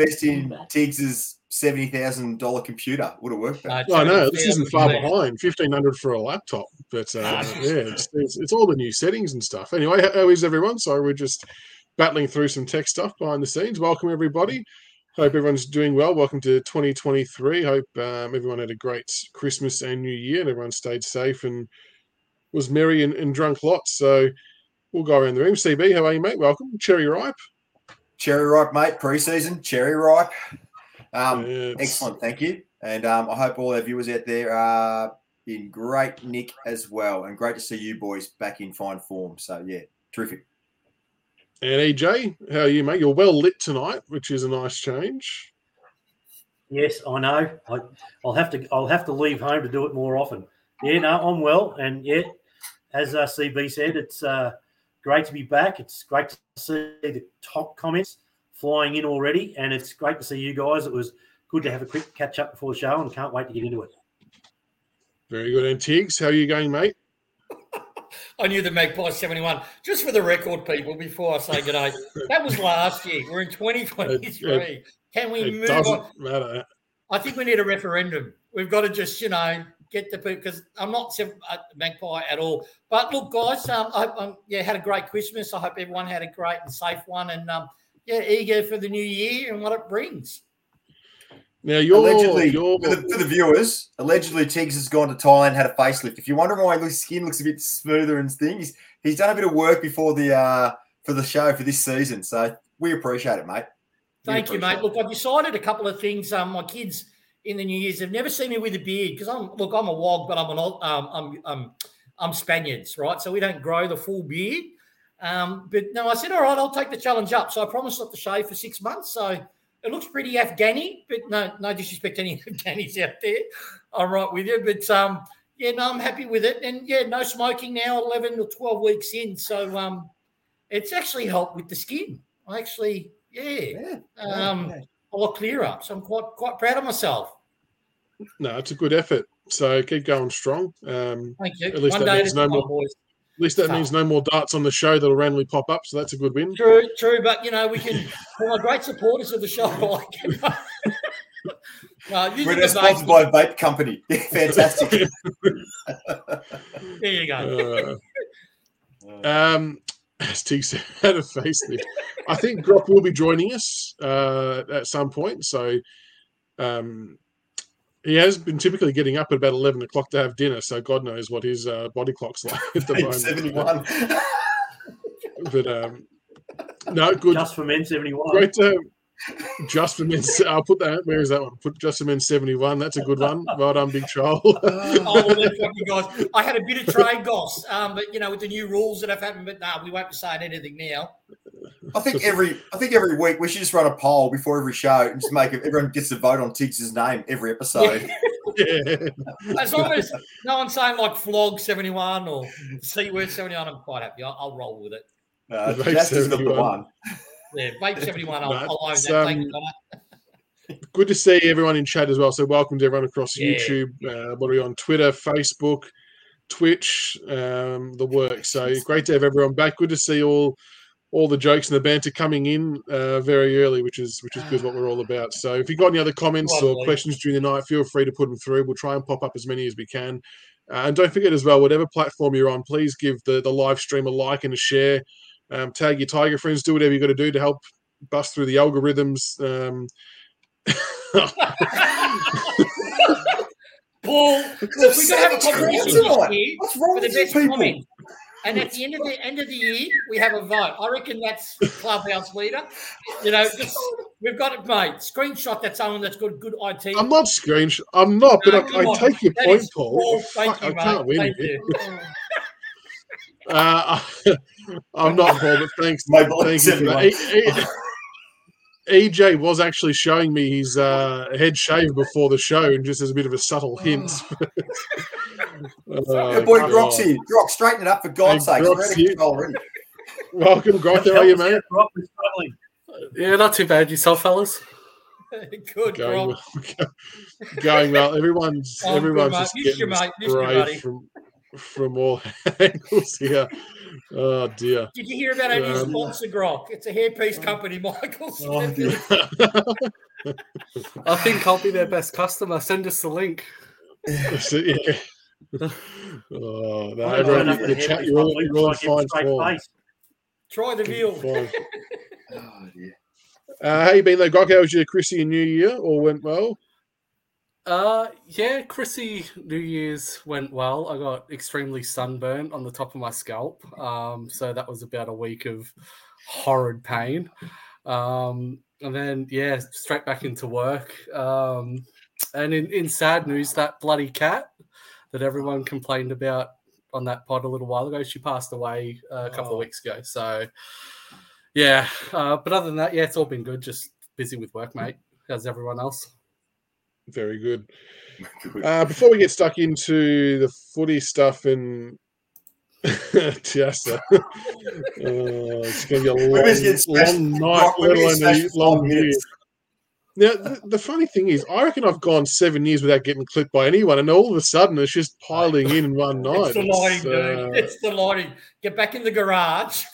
invest in Tiggs's seventy thousand dollar computer. Would have worked. Uh, better. I know this isn't far behind. Fifteen hundred for a laptop, but uh, Ah. yeah, it's, it's, it's all the new settings and stuff. Anyway, how- how is everyone? Sorry, we're just battling through some tech stuff behind the scenes. Welcome everybody. Hope everyone's doing well. Welcome to 2023. Hope um, everyone had a great Christmas and New Year, and everyone stayed safe and was merry and, and drunk lots. So we'll go around the room. CB, how are you, mate? Welcome. Cherry ripe. Cherry ripe, mate. Preseason cherry ripe. Um, It's- excellent, thank you. And um, I hope all our viewers out there are in great nick as well, and great to see you boys back in fine form. So yeah, terrific. And EJ, how are you, mate? You're well lit tonight, which is a nice change. Yes, I know. I, I'll have to. I'll have to leave home to do it more often. Yeah, no, I'm well, and yeah, as uh, CB said, it's uh, great to be back. It's great to see the top comments flying in already, and it's great to see you guys. It was good to have a quick catch up before the show, and can't wait to get into it. Very good. And Tiggs, how are you going, mate? I knew the Magpie 71. Just for the record, people, before I say good day, that was last year. We're in 2023. Can we It move doesn't on? matter. I think we need a referendum. We've got to just, you know, get the because I'm not sev- uh, Magpie at all. But look, guys, um, I, um, yeah, had a great Christmas. I hope everyone had a great and safe one, and um, yeah, eager for the new year and what it brings. Now you're allegedly, you're for the, for the viewers, allegedly Tiggs has gone to Thailand, had a facelift. If you're wondering why his skin looks a bit smoother and things, he's done a bit of work before the uh, for the show for this season. So we appreciate it, mate. We Thank you, appreciate mate. Look, I've decided a couple of things. Um, my kids in the New Year's They've never seen me with a beard because I'm look, I'm a wog, but I'm an old- um, I'm I'm I'm Spaniards, right? So we don't grow the full beard. Um, but no, I said, all right, I'll take the challenge up. So I promised not to shave for six months. So it looks pretty Afghani, but no, no disrespect to any Afghanis out there. I'm right with you, but um, yeah, no, I'm happy with it. And yeah, no smoking now, eleven or twelve weeks in. So um, it's actually helped with the skin. I actually, yeah, Yeah, um, yeah. A lot clearer. So I'm quite quite proud of myself. no, it's a good effort. So keep going strong. Um, Thank you. At least One that day means no more- boys. at least that Tough. means no more darts on the show that'll randomly pop up. So that's a good win. True, true. But you know, we can. For my great supporters of the show, I can. no, We're the now sponsored by vape, a vape company. Fantastic. there you go. Uh, um, as Tig said, had a facelift. I think Grok will be joining us uh, at some point. So um, he has been typically getting up at about eleven o'clock to have dinner. So God knows what his uh, body clock's like at the moment. Seventy-one. But um, no, good. Just for men, seventy-one. Great to just for men. I'll put that. Where is that one? Put just for men seventy one. That's a good one. Well done, Big Troll. oh, well, you guys. I had a bit of trade goss, um, but you know, with the new rules that have happened, but no, we won't be saying anything now. I think every I think every week we should just run a poll before every show and just make it everyone gets to vote on Tiggs's name every episode. yeah. As long as no one's saying like flog seventy one or c word seventy one, I'm quite happy. I'll, I'll roll with it. Uh, Vote that's just the one. Yeah, vape seventy one. I'll, I'll own That's, that. Um. Good to see everyone in chat as well. So welcome to everyone across Yeah. YouTube. Uh, what are we on Twitter, Facebook, Twitch, um, the work. So great to have everyone back. Good to see all all the jokes and the banter coming in uh, very early, which is which is good. What we're all about. So if you've got any other comments or questions during the night, feel free to put them through. We'll try and pop up as many as we can. Uh, and don't forget as well, whatever platform you're on, please give the the live stream a like and a share. Um, tag your tiger friends. Do whatever you got to do to help bust through the algorithms. Um, Paul, look, we've got to have a Savage competition crowd What's wrong for the best people? comment. And at the end of the end of the year, we have a vote. I reckon that's clubhouse leader. You know, just, we've got it, mate. Screenshot that someone that's got good IT. I'm not screenshot. I'm not, but I, I take your That point, is- Paul. Paul, thank Fuck, you, I mate. can't win. Thank here. you. Uh, I'm not, Paul, but thanks. My thank boy's you for that. E- E- EJ was actually showing me his uh, head shave before the show, and just as a bit of a subtle hint. Oh, Your boy God. Grok's here. Grok, straighten it up for God's Hey, sake. Grok's We're out of here. control already. Welcome, Grok. How are you, mate? Rock was struggling. Yeah, not too bad. Yourself, fellas? good, Going well. Going well. Everyone's Oh, everyone's mate. just Miss you, getting mate. Miss you, from from all angles here. Oh dear. Did you hear about our new Um, sponsor, Grok? It's a hairpiece company, Michael. Oh, dear. I think I'll be their best customer. Send us the link. So, yeah. Oh, no, I everyone, don't the chat, you're all, you're all in like it's fine straight form. Try the veal. Oh, dear. Uh, how you been though, Grok? How was your Chrissy and New Year? All went well? Uh, yeah, Chrissy New Year's went well. I got extremely sunburnt on the top of my scalp. Um, so that was about a week of horrid pain. Um, and then yeah, straight back into work. Um, and in, in sad news, that bloody cat that everyone complained about on that pod a little while ago, she passed away uh, a couple Oh. of weeks ago. So yeah, uh, but other than that, yeah, it's all been good. Just busy with work, mate. How's everyone else? Very good. Good. Uh, before we get stuck into the footy stuff and Tiasa, uh, it's going to be a long, Women's getting smashed. long night, let alone smashed a long five year. Now, the, the funny thing is, I reckon I've gone seven years without getting clipped by anyone, and all of a sudden it's just piling in in one night. It's the lighting, It's, dude. uh, It's the lighting. Get back in the garage.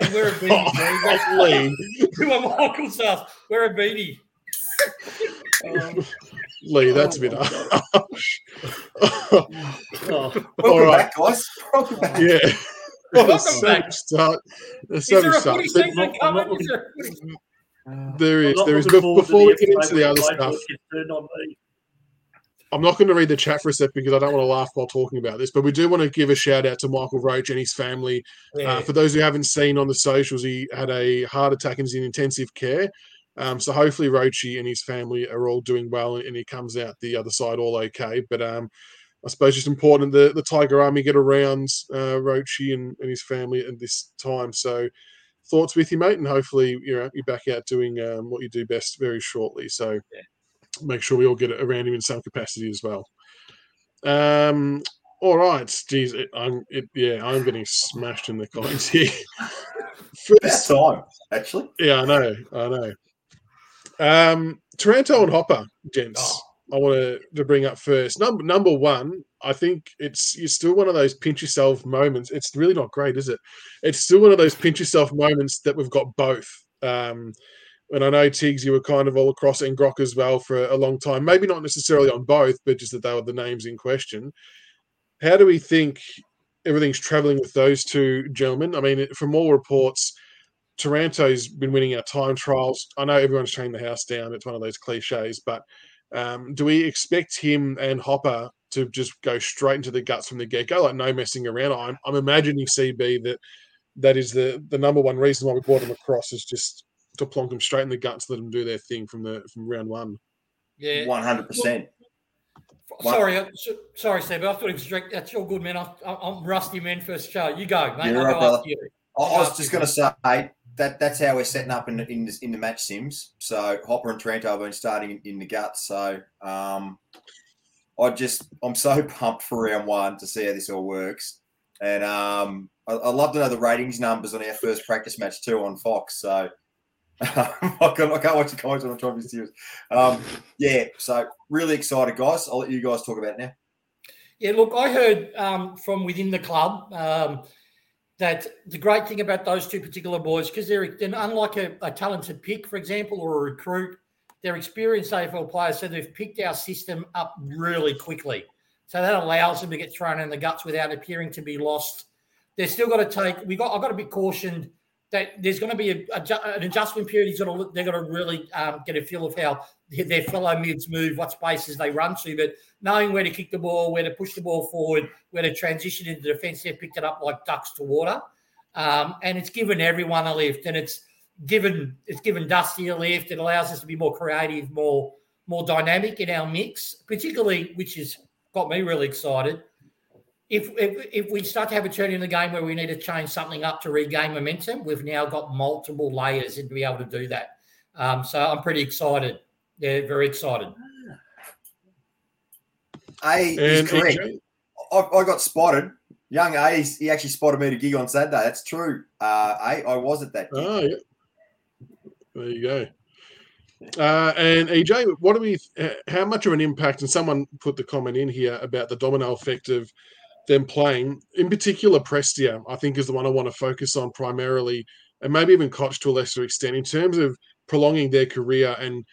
and wear a oh, beanie, dude. Lee, Do what Michael says. Wear a beanie. Lee, that's a Oh, bit my harsh. Oh, Welcome All right. back, guys. Welcome back. yeah. Welcome Well, so back. much start. There's Is so there much a start. footy But season I'm not coming? looking- Is there a footy- there I'm is, not there is. looking Bef- forward to Before we get into the other stuff, where it gets turned on me. I'm not going to read the chat for a sec because I don't want to laugh while talking about this, but we do want to give a shout out to Michael Roach and his family. Yeah. Uh, for those who haven't seen on the socials, he had a heart attack and is in intensive care. Um, so hopefully Roachy and his family are all doing well and he comes out the other side all okay. But um, I suppose it's important the the Tiger Army get around uh, Roachy and, and his family at this time. So thoughts with you, mate, and hopefully you're you're back out doing um, what you do best very shortly. So make sure we all get around him in some capacity as well. Um, all right, geez, it, I'm it, yeah, I'm getting smashed in the comments here. About First, time, actually. yeah, I know, I know. Um, Taranto and Hopper, gents. Oh. I want to, bring up first. Number number one, I think it's you're still one of those pinch yourself moments. It's really not great, is it? It's still one of those pinch yourself moments that we've got both. Um, and I know Tiggs, you were kind of all across and Grok as well for a long time. Maybe not necessarily on both, but just that they were the names in question. How do we think everything's traveling with those two gentlemen? I mean, from all reports, Taranto's been winning our time trials. I know everyone's turning the house down. It's one of those cliches, but um, do we expect him and Hopper to just go straight into the guts from the get go, like no messing around? I'm, I'm imagining CB that that is the the number one reason why we brought him across is just to plonk them straight in the guts, let them do their thing from the from round one. yeah. One hundred percent. What? Sorry, uh, so- sorry, Seb. I thought it was direct. That's all good, man. I, I- I'm rusty, man. First show. You go, mate. You're I'll right, go after you. I, I was just going to say that that's how we're setting up in in, this, in the match sims. So Hopper and Taranto have been starting in, the guts. So um, I just I'm so pumped for round one to see how this all works, and um, I, love to know the ratings numbers on our first practice match too on Fox. So. I, can't, I can't watch the comments when I'm trying to be serious. Um, yeah, so really excited, guys. I'll let you guys talk about it now. Yeah, look, I heard um, from within the club um, that the great thing about those two particular boys, because they're, unlike a, a talented pick, for example, or a recruit, they're experienced AFL players, so they've picked our system up really quickly. So that allows them to get thrown in the guts without appearing to be lost. They're still got to take. We got. I've got to be cautioned that there's going to be a, a, an adjustment period. He's got to. They're going to really um, get a feel of how their fellow mids move, what spaces they run to, but knowing where to kick the ball, where to push the ball forward, where to transition into defence, they've picked it up like ducks to water, um, and it's given everyone a lift, and it's given it's given Dusty a lift. It allows us to be more creative, more more dynamic in our mix, particularly which has got me really excited. If, if, if we start to have a turn in the game where we need to change something up to regain momentum, we've now got multiple layers to be able to do that. Um, so I'm pretty excited. Yeah, very excited. A is correct. AJ? I, I got spotted. Young A, he's- he actually spotted me at a gig on Saturday. That's true. Uh, A, I was at that gig. Oh, yeah. There you go. Uh, and EJ, what do we? uh, How much of an impact? And someone put the comment in here about the domino effect of them playing. In particular, Prestia, I think, is the one I want to focus on primarily, and maybe even Cotch to a lesser extent, in terms of prolonging their career and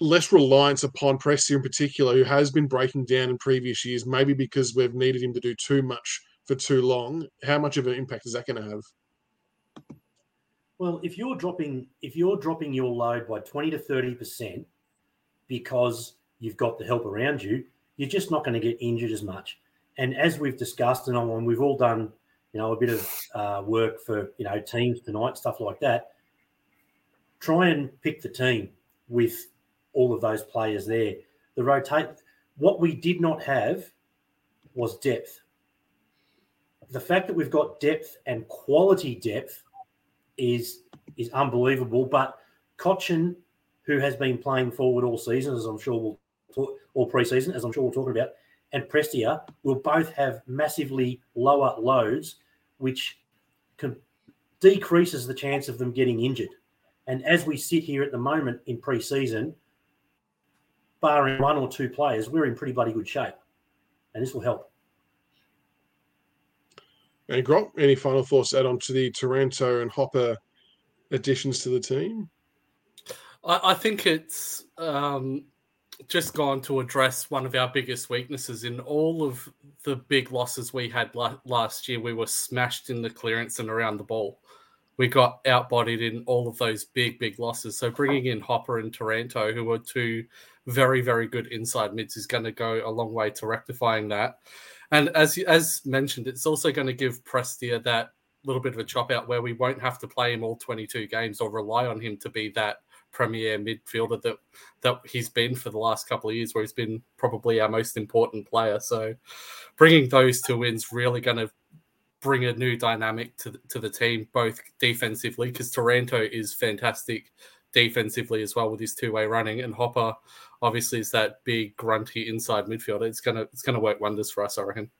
less reliance upon Prestia in particular, who has been breaking down in previous years, maybe because we've needed him to do too much for too long. How much of an impact is that going to have? Well, if you're dropping if you're dropping your load by 20 to 30 percent because you've got the help around you, you're just not going to get injured as much. And as we've discussed, and we've all done, you know, a bit of uh, work for you know teams tonight, stuff like that. Try and pick the team with all of those players there. The rotate. What we did not have was depth. The fact that we've got depth and quality depth is is unbelievable. But Cotchin, who has been playing forward all season, as I'm sure we'll talk, all preseason, as I'm sure we'll talk about, and Prestia will both have massively lower loads, which can, decreases the chance of them getting injured. And as we sit here at the moment in pre-season, barring one or two players, we're in pretty bloody good shape, and this will help. And Grant, any final thoughts add on to the Taranto and Hopper additions to the team? I, I think it's um, just gone to address one of our biggest weaknesses in all of the big losses we had la- last year. We were smashed in the clearance and around the ball. We got outbodied in all of those big, big losses. So bringing in Hopper and Taranto, who are two very, very good inside mids, is going to go a long way to rectifying that. And as as mentioned, it's also going to give Prestia that little bit of a chop out where we won't have to play him all 22 games or rely on him to be that premier midfielder that that he's been for the last couple of years, where he's been probably our most important player. So, bringing those two wins really going to bring a new dynamic to to the team, both defensively because Taranto is fantastic defensively as well with his two way running, and Hopper obviously is that big grunty inside midfielder. It's gonna it's gonna work wonders for us, I reckon.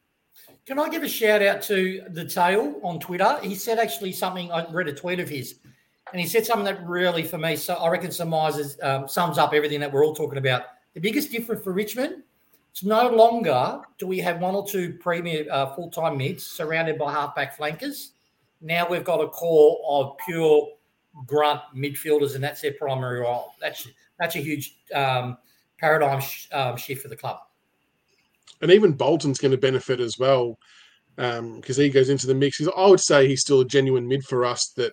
Can I give a shout out to the tail on Twitter? He said actually something. I read a tweet of his, and he said something that really, for me, so I reckon surmises um, sums up everything that we're all talking about. The biggest difference for Richmond, it's no longer do we have one or two premier uh, full time mids surrounded by halfback flankers. Now we've got a core of pure grunt midfielders, and that's their primary role. That's that's a huge um, paradigm sh- um, shift for the club. And even Bolton's going to benefit as well because um, he goes into the mix. I would say he's still a genuine mid for us that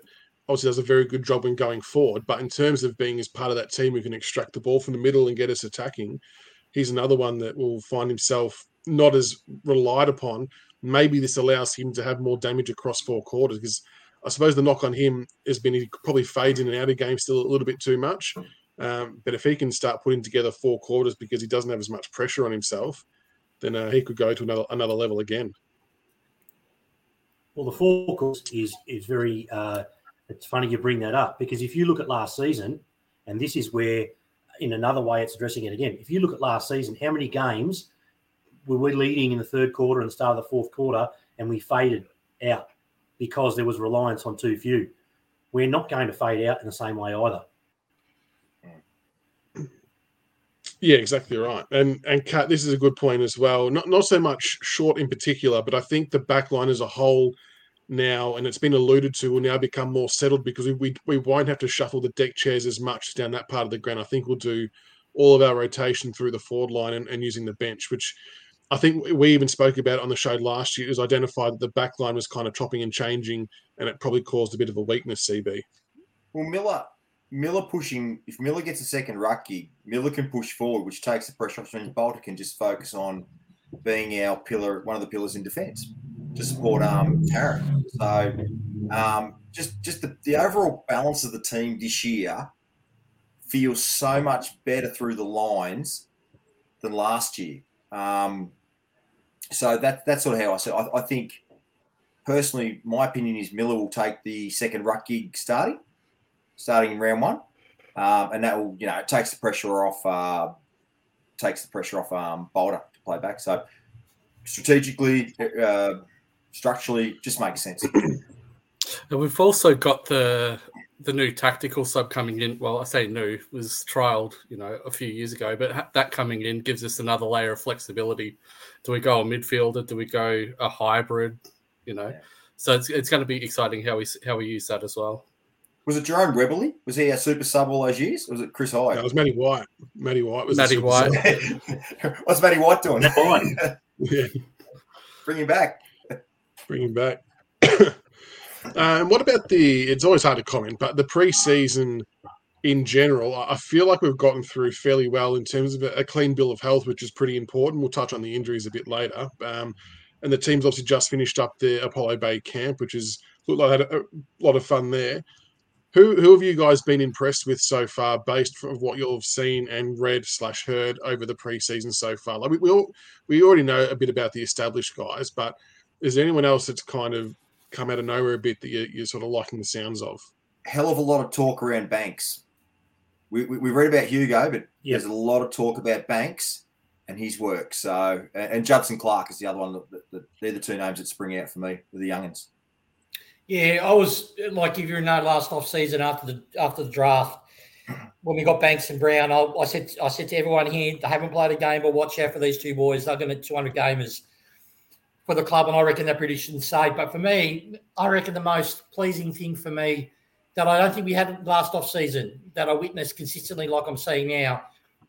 obviously does a very good job in going forward. But in terms of being as part of that team who can extract the ball from the middle and get us attacking, he's another one that will find himself not as relied upon. Maybe this allows him to have more damage across four quarters because I suppose the knock on him has been he probably fades in and out of games still a little bit too much. Um, but if he can start putting together four quarters because he doesn't have as much pressure on himself, then uh, he could go to another another level again. Well, the four quarters is is very. Uh, it's funny you bring that up because if you look at last season, and this is where, in another way, it's addressing it again. If you look at last season, how many games were we leading in the third quarter and start of the fourth quarter, and we faded out because there was reliance on too few? We're not going to fade out in the same way either. Yeah, exactly right. And and Kat, this is a good point as well. Not not so much short in particular, but I think the back line as a whole now, and it's been alluded to, will now become more settled because we, we, we won't have to shuffle the deck chairs as much down that part of the ground. I think we'll do all of our rotation through the forward line and, and using the bench, which I think we even spoke about on the show last year. It was identified that the back line was kind of chopping and changing, and it probably caused a bit of a weakness, CB. Well, Miller Miller pushing, if Miller gets a second ruck gig, Miller can push forward, which takes the pressure off. And Balta can just focus on being our pillar, one of the pillars in defence to support um Tarrant. So um, just just the, the overall balance of the team this year feels so much better through the lines than last year. Um, so that that's sort of how I see. I, I think personally, my opinion is Miller will take the second ruck gig starting starting in round one, um, and that will you know it takes the pressure off uh, takes the pressure off um, Balta to play back. So strategically, uh, structurally, just makes sense. And we've also got the the new tactical sub coming in. Well, I say new was trialed, you know, a few years ago, but that coming in gives us another layer of flexibility. Do we go a midfielder? Do we go a hybrid? You know, so it's, it's going to be exciting how we how we use that as well. Was it Jerome Weberly? Was he a super sub all those years? Or was it Chris Hyde? It was Matty White. Matty White was Matty White. What's Matty White doing? yeah. Bring him back. Bring him back. Um, what about the? It's always hard to comment, but the preseason in general, I feel like we've gotten through fairly well in terms of a clean bill of health, which is pretty important. We'll touch on the injuries a bit later. Um, and the team's obviously just finished up the Apollo Bay camp, which is looked like had a, a lot of fun there. Who who have you guys been impressed with so far, based on what you'll have seen and read slash heard over the preseason so far? Like we we, all, we already know a bit about the established guys, but is there anyone else that's kind of come out of nowhere a bit that you're, you're sort of liking the sounds of? Hell of a lot of talk around Banks. We, we, we read about Hugo, but yep. there's a lot of talk about Banks and his work. So, and Judson Clarke is the other one. That, that, they're the two names that spring out for me, the youngins. Yeah, I was like, if you know, last off season after the after the draft, when we got Banks and Brown, I, I, said I said to everyone here, they haven't played a game, but watch out for these two boys. They're going to 200 gamers for the club, and I reckon that shouldn't say. But for me, I reckon the most pleasing thing for me that I don't think we had last off season that I witnessed consistently, like I'm seeing now,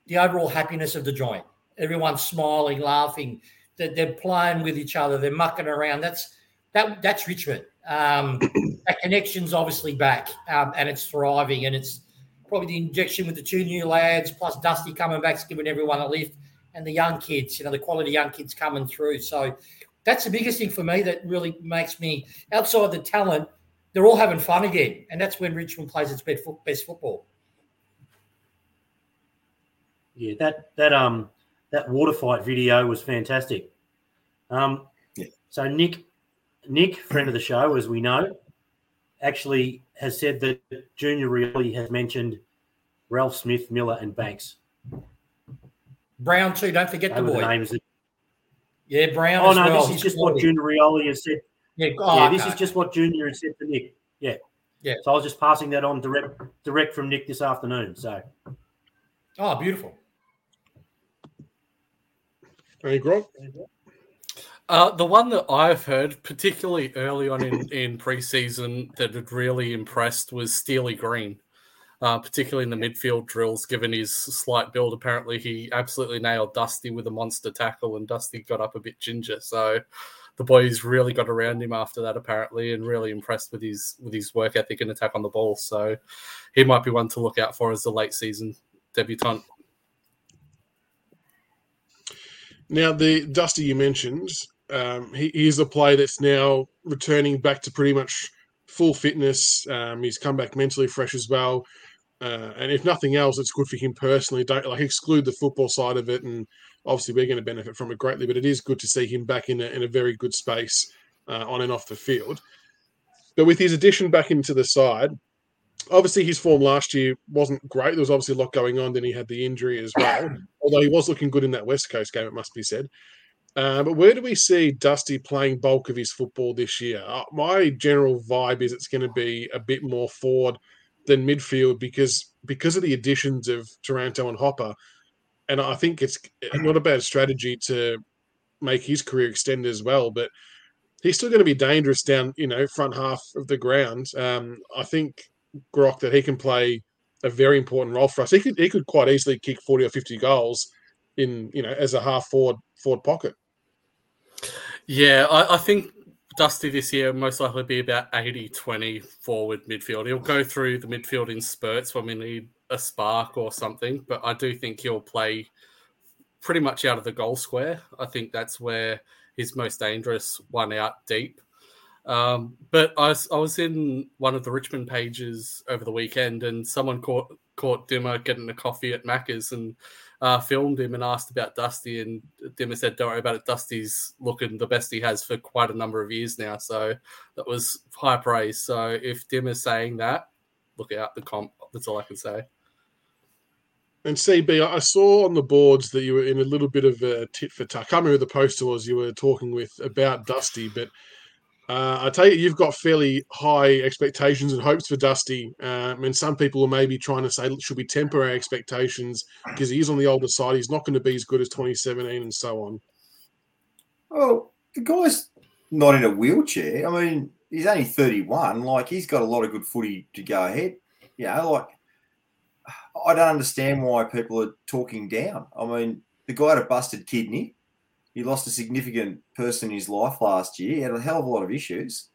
the overall happiness of the joint. Everyone's smiling, laughing. They're, they're playing with each other. They're mucking around. That's that. That's Richmond. Um, that connection's obviously back, um, and it's thriving. And it's probably the injection with the two new lads, plus Dusty coming back's giving everyone a lift, and the young kids. You know, the quality young kids coming through. So that's the biggest thing for me that really makes me outside the talent. They're all having fun again, and that's when Richmond plays its best, best football. Yeah, that that um that water fight video was fantastic. Um, yeah. so Nick, Nick, friend of the show, as we know, actually has said that Junior really has mentioned Ralphsmith, Miller, and Banks. Brown too. Don't forget they the boy. The names that yeah, Brown. Oh no, well. this is just what Junior Rioli has said. Yeah, oh, yeah this is just what Junior has said to Nick. Yeah, yeah. So I was just passing that on direct, direct from Nick this afternoon. So, oh, beautiful. Any Grok? Uh, the one that I've heard, particularly early on in, in preseason, that had really impressed was Steely Green uh, particularly in the midfield drills, given his slight build. Apparently, he absolutely nailed Dusty with a monster tackle, and Dusty got up a bit ginger. So the boys really got around him after that, apparently, and really impressed with his with his work ethic and attack on the ball. So he might be one to look out for as a late season debutant. Now, the Dusty you mentioned, um, he, he's a player that's now returning back to pretty much full fitness. Um, he's come back mentally fresh as well. Uh, and if nothing else, it's good for him personally. Don't like exclude the football side of it, and obviously we're going to benefit from it greatly. But it is good to see him back in a, in a very good space uh, on and off the field. But with his addition back into the side, obviously his form last year wasn't great. There was obviously a lot going on. Then he had the injury as well. Although he was looking good in that West Coast game, it must be said. Uh, but where do we see Dusty playing bulk of his football this year? Uh, my general vibe is it's going to be a bit more forward than midfield because because of the additions of Taranto and Hopper, and I think it's not a bad strategy to make his career extend as well. But he's still going to be dangerous down, you know, front half of the ground. Um, I think Grok that he can play a very important role for us. He could he could quite easily kick forty or fifty goals in you know as a half forward forward pocket. Yeah, I, I think Dusty this year most likely be about 80 20 forward midfield. He'll go through the midfield in spurts when we need a spark or something, but I do think he'll play pretty much out of the goal square. I think that's where he's most dangerous, one out deep. Um, but I I was in one of the Richmond pages over the weekend, and someone caught caught Dimma getting a coffee at Macca's, and uh, filmed him and asked about Dusty, and Dimma said, "Don't worry about it. Dusty's looking the best he has for quite a number of years now." So that was high praise. So if Dimma's saying that, look out the comp. That's all I can say. And CB, I saw on the boards that you were in a little bit of a tit for tat. I can't remember who the poster was you were talking with about Dusty, but Uh, I tell you, you've got fairly high expectations and hopes for Dusty, um, and some people are maybe trying to say should we temper our expectations because he is on the older side. He's not going to be as good as 2017 and so on. Well, the guy's not in a wheelchair. I mean, he's only 31. Like, he's got a lot of good footy to go ahead. You know, like, I don't understand why people are talking down. I mean, the guy had a busted kidney. He lost a significant person in his life last year. He had a hell of a lot of issues.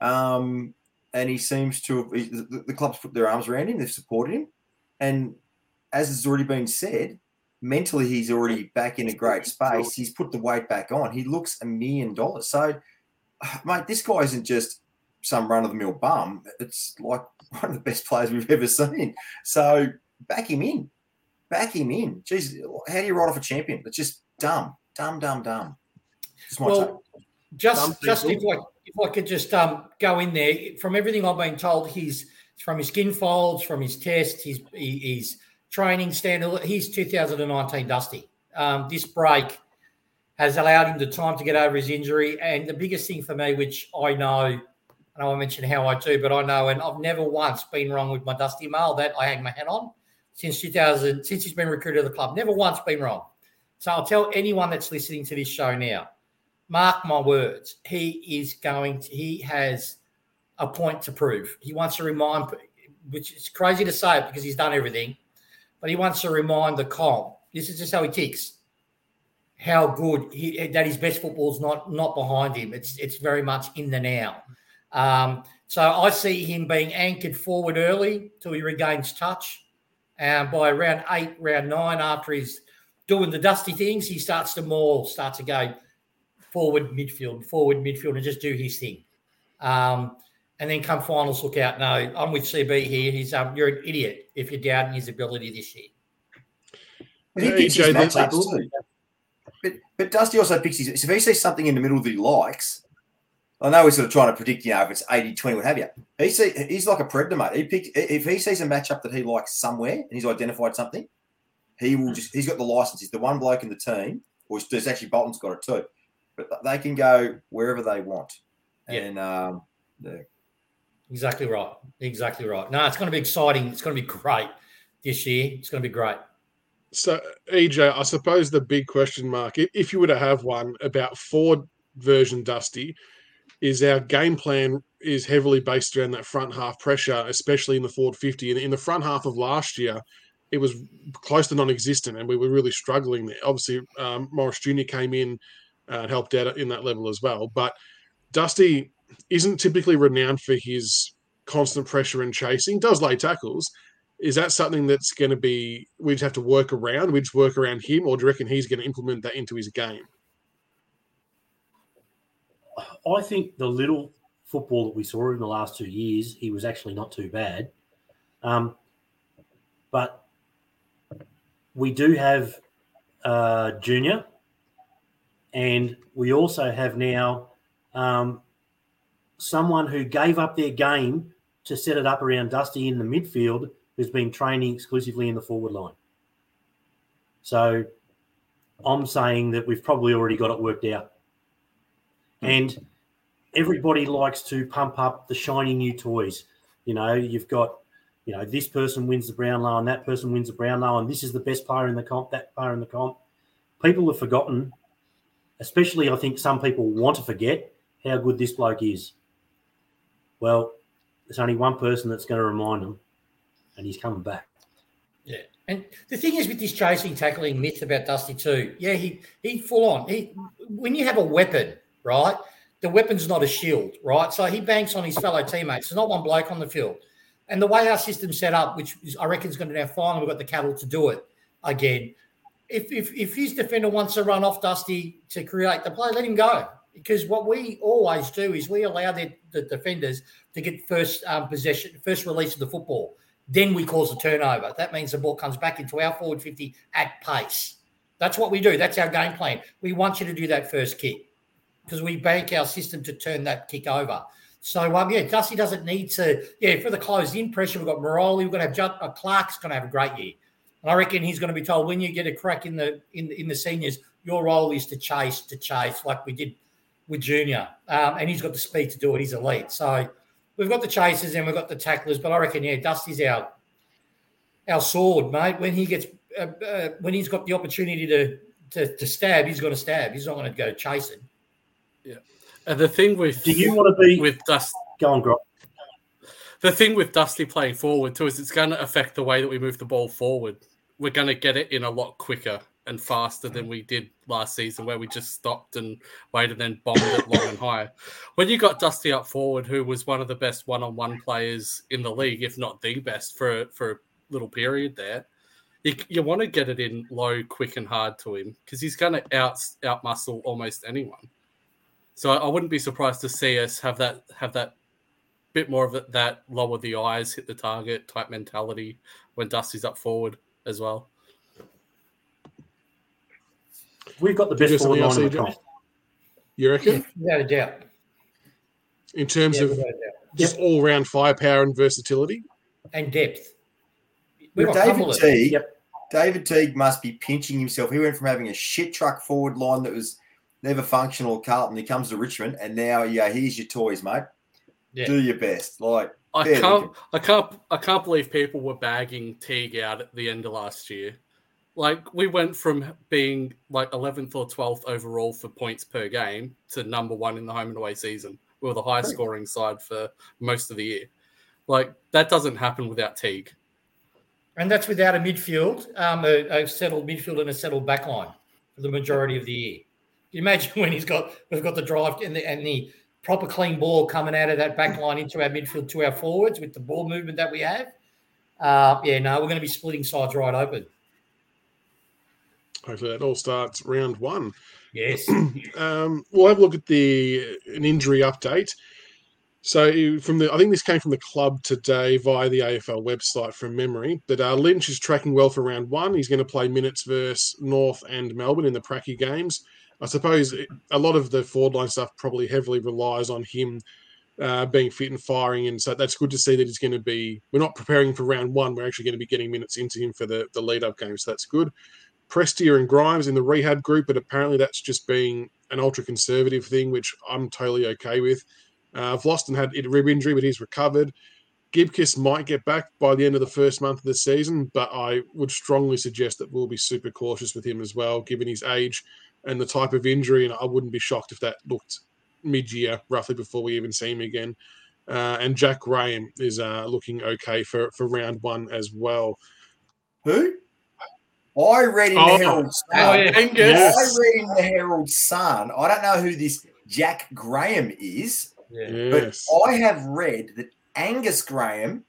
Um, and he seems to have, the, the club's put their arms around him, they've supported him. And as has already been said, mentally he's already back in a great space. He's put the weight back on. He looks a million dollars. So, mate, this guy isn't just some run of the mill bum. It's like one of the best players we've ever seen. So, back him in. Back him in. Jeez, how do you write off a champion? It's just dumb. Dumb, dumb, dumb. well, just just if I if I could just um go in there from everything I've been told, he's from his skin folds, from his test, his his training standard. He's 2019 Dusty. Um, this break has allowed him the time to get over his injury, and the biggest thing for me, which I know, and I mention how I do, but I know, and I've never once been wrong with my Dusty mail that I hang my hat on since 2000, since he's been recruited to the club. Never once been wrong. So I'll tell anyone that's listening to this show now, mark my words, he is going to, he has a point to prove. He wants to remind, which is crazy to say it because he's done everything, but he wants to remind the comp. This is just how he ticks. How good he, that his best football is not not behind him. It's it's very much in the now. Um, so I see him being anchored forward early till he regains touch. And by round eight, round nine, after he's doing the dusty things, he starts to more start to go forward midfield, forward midfield, and just do his thing. Um, and then come finals, look out. No, I'm with CB here. He's um, you're an idiot if you're doubting his ability this year. But he picks his matchups too. But, but Dusty also picks his. So if he sees something in the middle that he likes, I know he's sort of trying to predict, you know, if it's 80 20, what have you. He see, he's like a predator, mate. He picked, if he sees a matchup that he likes somewhere and he's identified something, he will just, he's got the license. He's the one bloke in the team, or there's actually Bolton's got it too, but they can go wherever they want. Yeah. And, um, yeah. Exactly right. Exactly right. No, it's going to be exciting. It's going to be great this year. It's going to be great. So, EJ, I suppose the big question mark, if you were to have one about Ford version Dusty, is our game plan is heavily based around that front half pressure, especially in the Ford 50. And in the front half of last year, it was close to non-existent, and we were really struggling there. Obviously, um, Maurice Jr. came in uh, and helped out in that level as well. But Dusty isn't typically renowned for his constant pressure and chasing. Does lay tackles. Is that something that's going to be we just have to work around? We just work around him, or do you reckon he's going to implement that into his game? I think the little football that we saw in the last two years, he was actually not too bad. Um, but we do have uh, Junior, and we also have now um, someone who gave up their game to set it up around Dusty in the midfield, who's been training exclusively in the forward line. So I'm saying that we've probably already got it worked out. And everybody likes to pump up the shiny new toys. You know, you've got you know, this person wins the Brownlow and that person wins the Brownlow, and this is the best player in the comp, that player in the comp. People have forgotten, especially I think some people want to forget how good this bloke is. Well, there's only one person that's going to remind them, and he's coming back. Yeah. And the thing is with this chasing tackling myth about Dusty too, yeah, he he full on. He when you have a weapon, right? The weapon's not a shield, right? So he banks on his fellow teammates. There's not one bloke on the field. And the way our system's set up, which I reckon is going to now finally we've got the cattle to do it again. If, if if his defender wants to run off Dusty to create the play, let him go. Because what we always do is we allow the, the defenders to get first um, possession, first release of the football. Then we cause a turnover. That means the ball comes back into our forward 50 at pace. That's what we do. That's our game plan. We want you to do that first kick because we bank our system to turn that kick over. So um, yeah, Dusty doesn't need to. Yeah, for the closed in pressure, we've got Moroli. We're going to have uh, Clarke's going to have a great year. And I reckon he's going to be told when you get a crack in the in in the seniors, your role is to chase, to chase, like we did with Junior, um, and he's got the speed to do it. He's elite. So we've got the chasers and we've got the tacklers, but I reckon yeah, Dusty's our our sword, mate. When he gets uh, uh, when he's got the opportunity to, to to stab, he's going to stab. He's not going to go chasing. And the thing with Do you want to be with Dust, go on, Grok? the thing with Dusty playing forward too is it's going to affect the way that we move the ball forward. We're going to get it in a lot quicker and faster than we did last season, where we just stopped and waited and then bombed it long and high. When you got Dusty up forward, who was one of the best one-on-one players in the league, if not the best for for a little period there, you, you want to get it in low, quick, and hard to him because he's going to out outmuscle almost anyone. So I, I wouldn't be surprised to see us have that have that bit more of it, that lower the eyes, hit the target type mentality when Dusty's up forward as well. We've got the best forward line in the AJ? comp. You reckon? Without a doubt. In terms Yeah, of without just all round firepower and versatility? And depth. We've But got David Teague, Yep. David Teague must be pinching himself. He went from having a shit truck forward line that was never functional at Carlton. He comes to Richmond, and now, yeah, here's your toys, mate. Yeah. Do your best. Like, I can't, I can't, I can't believe people were bagging Teague out at the end of last year. Like we went from being like 11th or 12th overall for points per game to number one in the home and away season. We were the highest scoring side for most of the year. Like that doesn't happen without Teague. And that's without a midfield, um, a, a settled midfield and a settled back line for the majority of the year. You imagine when he's got we've got the drive and the, and the proper clean ball coming out of that back line into our midfield to our forwards with the ball movement that we have? Uh, yeah, no, we're going to be splitting sides right open. Hopefully that all starts round one. Yes. Um, we'll have a look at the an injury update. So from the, I think this came from the club today via the AFL website from memory. But uh, Lynch is tracking well for round one. He's going to play minutes versus North and Melbourne in the Pracky games. I suppose a lot of the forward line stuff probably heavily relies on him uh, being fit and firing, and so that's good to see that he's going to be. We're not preparing for round one. We're actually going to be getting minutes into him for the the lead up game, so that's good. Prestia and Grimes in the rehab group, but apparently that's just being an ultra conservative thing, which I'm totally okay with. Uh, Vlastuin had a rib injury, but he's recovered. Gibcus might get back by the end of the first month of the season, but I would strongly suggest that we'll be super cautious with him as well, given his age and the type of injury. And I wouldn't be shocked if that looked mid year, roughly before we even see him again. Uh, and Jack Graham is uh, looking okay for, for round one as well. who? I read in Oh. the Herald Sun. Oh, yeah. Angus. Yes. I read in the Herald Sun. I don't know who this Jack Graham is, Yeah. Yes. but I have read that Angus Graham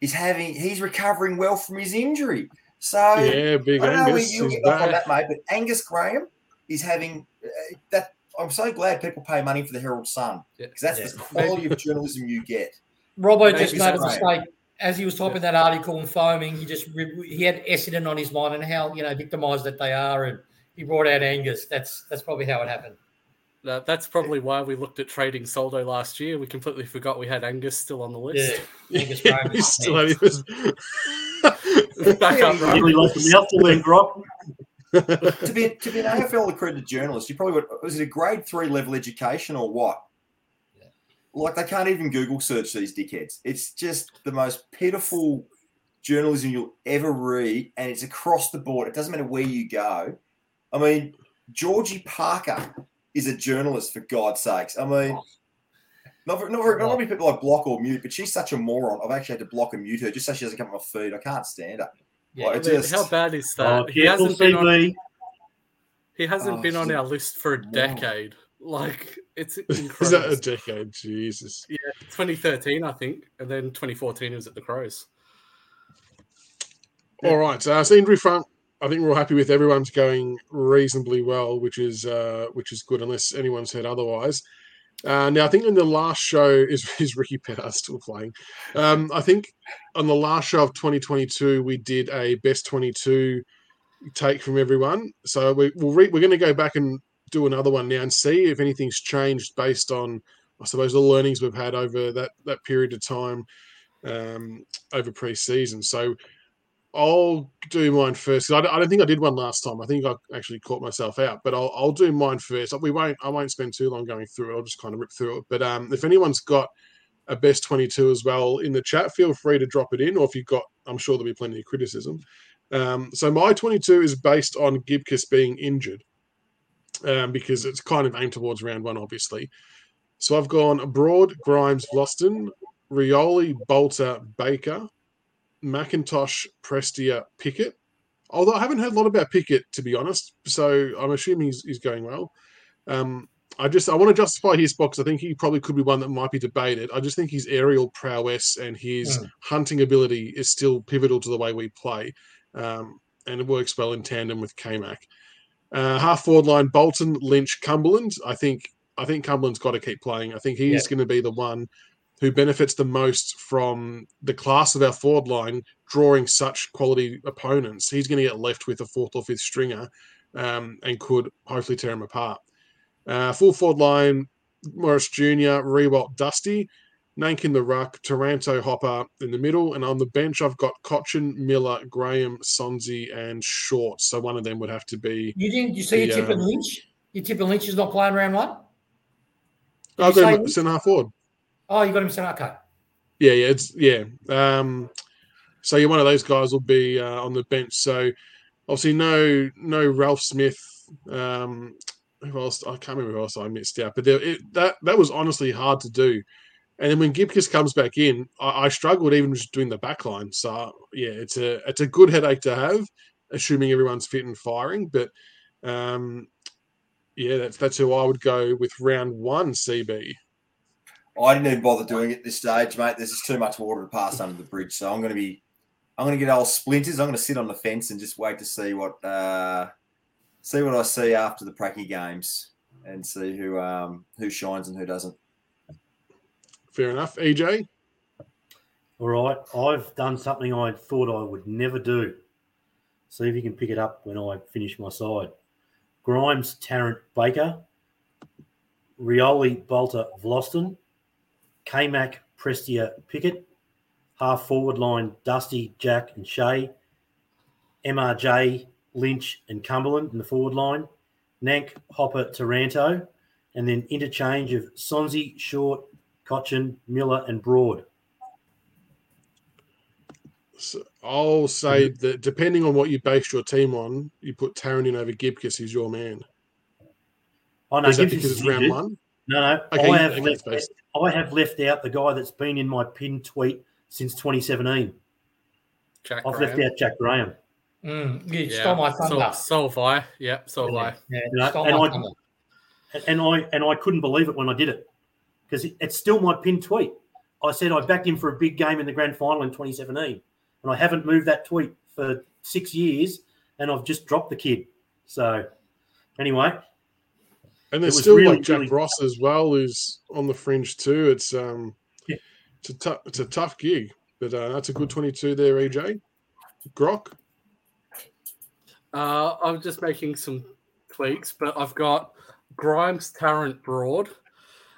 is having he's recovering well from his injury. So Yeah, big I don't know where Angus you get off on that, mate, but Angus Graham is having uh, that. I'm so glad people pay money for the Herald Sun Yeah. because that's Yeah. the quality of journalism you get. Robbo Thank just made a mistake as he was typing that article and foaming. He just he had Essendon on his mind and how you know victimised that they are, and he brought out Angus. That's that's probably how it happened. That, that's probably why we looked at trading Soldo last year. We completely forgot we had Angus still on the list. Yeah, Angus Graham. He's is- still had his- Back up, Yeah, right? Really left the mouthful then, Grok. To be to be an AFL accredited journalist, you probably would, was it a grade three level education or what? Yeah. Like they can't even Google search these dickheads. It's just the most pitiful journalism you'll ever read, and it's across the board. It doesn't matter where you go. I mean, Georgie Parker is a journalist for God's sakes. I mean. Not, for, not, for, not many people I block or mute, but she's such a moron. I've actually had to block and mute her just so she doesn't come on my feed. I can't stand her. Yeah. Like, I mean, just- how bad is that? Oh, he hasn't been on. He hasn't Oh, been on our list for a Wow. decade. Like it's Is that a decade? Jesus. Yeah, 2013, I think, and then 2014 he was at the Crows. All right. So, uh, so injury front, I think we're all happy with everyone's going reasonably well, which is uh, which is good, unless anyone's said otherwise. Uh, now, I think in the last show is is Ricky Petterd still playing. Um, I think on the last show of 2022, we did a best 22 take from everyone. So we, we'll re- we're going to go back and do another one now and see if anything's changed based on, I suppose, the learnings we've had over that that period of time um, over pre-season. So I'll do mine first. I don't, think I did one last time. I think I actually caught myself out, but I'll, I'll do mine first. We won't. I won't spend too long going through it. I'll just kind of rip through it. But um, if anyone's got a best twenty-two as well in the chat, feel free to drop it in. Or if you've got, I'm sure there'll be plenty of criticism. Um, so my twenty-two is based on Gibcus being injured, um, because it's kind of aimed towards round one, obviously. So I've gone Broad, Grimes, Vlastuin, Rioli, Balta, Baker, McIntosh, Prestia, Pickett. Although I haven't heard a lot about Pickett, to be honest. So I'm assuming he's, he's going well. Um, I just I want to justify his box. I think he probably could be one that might be debated. I just think his aerial prowess and his Mm. hunting ability is still pivotal to the way we play, um, and it works well in tandem with K-Mac. Uh, half forward line: Bolton, Lynch, Cumberland. I think I think Cumberland's got to keep playing. I think he's going to be the one who benefits the most from the class of our forward line drawing such quality opponents. He's going to get left with a fourth or fifth stringer um, and could hopefully tear him apart. Uh, full forward line Maurice Jr., Riewoldt, Dusty, Nank in the ruck, Taranto, Hopper in the middle. And on the bench, I've got Cotchin, Miller, Graham, Sonsie, and Short. So one of them would have to be. You didn't. You see, The, you tipping um, Lynch. You tipping Lynch is not playing round one. I'll go centre half forward. Oh, you got him saying okay. Yeah, yeah, it's yeah. Um, so yeah, one of those guys will be uh, on the bench. So obviously, no, no Ralphsmith. Um, who else? I can't remember who else I missed out. But there, it, that that was honestly hard to do. And then when Gibcus comes back in, I, I struggled even just doing the back line. So yeah, it's a it's a good headache to have, assuming everyone's fit and firing. But um, yeah, that's that's who I would go with round one. CB. I didn't even bother doing it this stage, mate. There's just too much water to pass under the bridge. So I'm going to be, I'm going to get old splinters. I'm going to sit on the fence and just wait to see what, uh, see what I see after the Pracky games and see who, um, who shines and who doesn't. Fair enough. EJ. All right, I've done something I thought I would never do. See if you can pick it up when I finish my side. Grimes, Tarrant, Baker, Rioli, Balta, Vlastuin, K-Mac, Prestia, Pickett, half forward line, Dusty, Jack, and Shai, MRJ, Lynch, and Cumberland in the forward line, Nank, Hopper, Taranto, and then interchange of Sonsie, Short, Cotchin, Miller, and Broad. So I'll say mm-hmm. that depending on what you base your team on, you put Taron in over Gibcus, who's your man. Oh, I know Is that because it's round one? No, no. Okay, I have okay, left. based- I have left out the guy that's been in my pinned tweet since 2017. Jack I've Graham. left out Jack Graham. Mm, you Yeah, stole my thunder. so have I. Yep, so have I. Yeah, You know, stole and my I- thunder. And I and I couldn't believe it when I did it because it's still my pinned tweet. I said I backed him for a big game in the grand final in 2017, and I haven't moved that tweet for six years, and I've just dropped the kid. So, anyway, And there's still really, like Jack really- Ross as well, who's on the fringe too. It's um, Yeah. it's a tough, it's a tough gig, but uh, that's a good 22 there, EJ. Grok. Uh, I'm just making some tweaks, but I've got Grimes, Tarrant, Broad,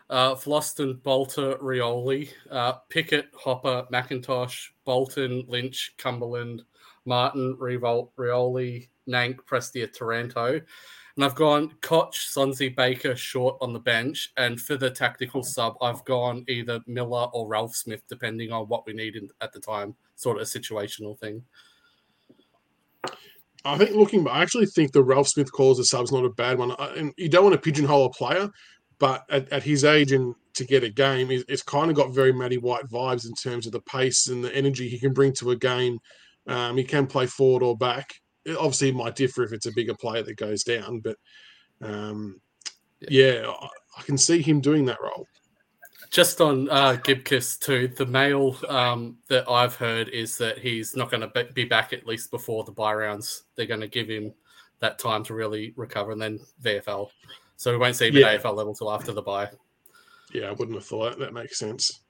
uh, Vlastuin, Balta, Rioli, uh, Pickett, Hopper, McIntosh, Bolton, Lynch, Cumberland, Martin, Riewoldt, Rioli, Nank, Prestia, Taranto. And I've gone Cotch, Sonsie, Baker, Short on the bench. And for the tactical sub, I've gone either Miller or Ralphsmith, depending on what we need in, at the time, sort of a situational thing. I think looking, I actually think the Ralphsmith call as a sub's not a bad one. I- And you don't want to pigeonhole a player, but at, at his age and to get a game, it- it's kind of got very Matty White vibes in terms of the pace and the energy he can bring to a game. Um, he can play forward or back. It obviously, it might differ if it's a bigger player that goes down, but um, yeah, I, I can see him doing that role. Just on uh, Gibcus too, the mail um, that I've heard is that he's not going to be back at least before the buy rounds. They're going to give him that time to really recover, and then VFL. So we won't see him Yeah. at AFL level till after the buy. Yeah, I wouldn't have thought that makes sense.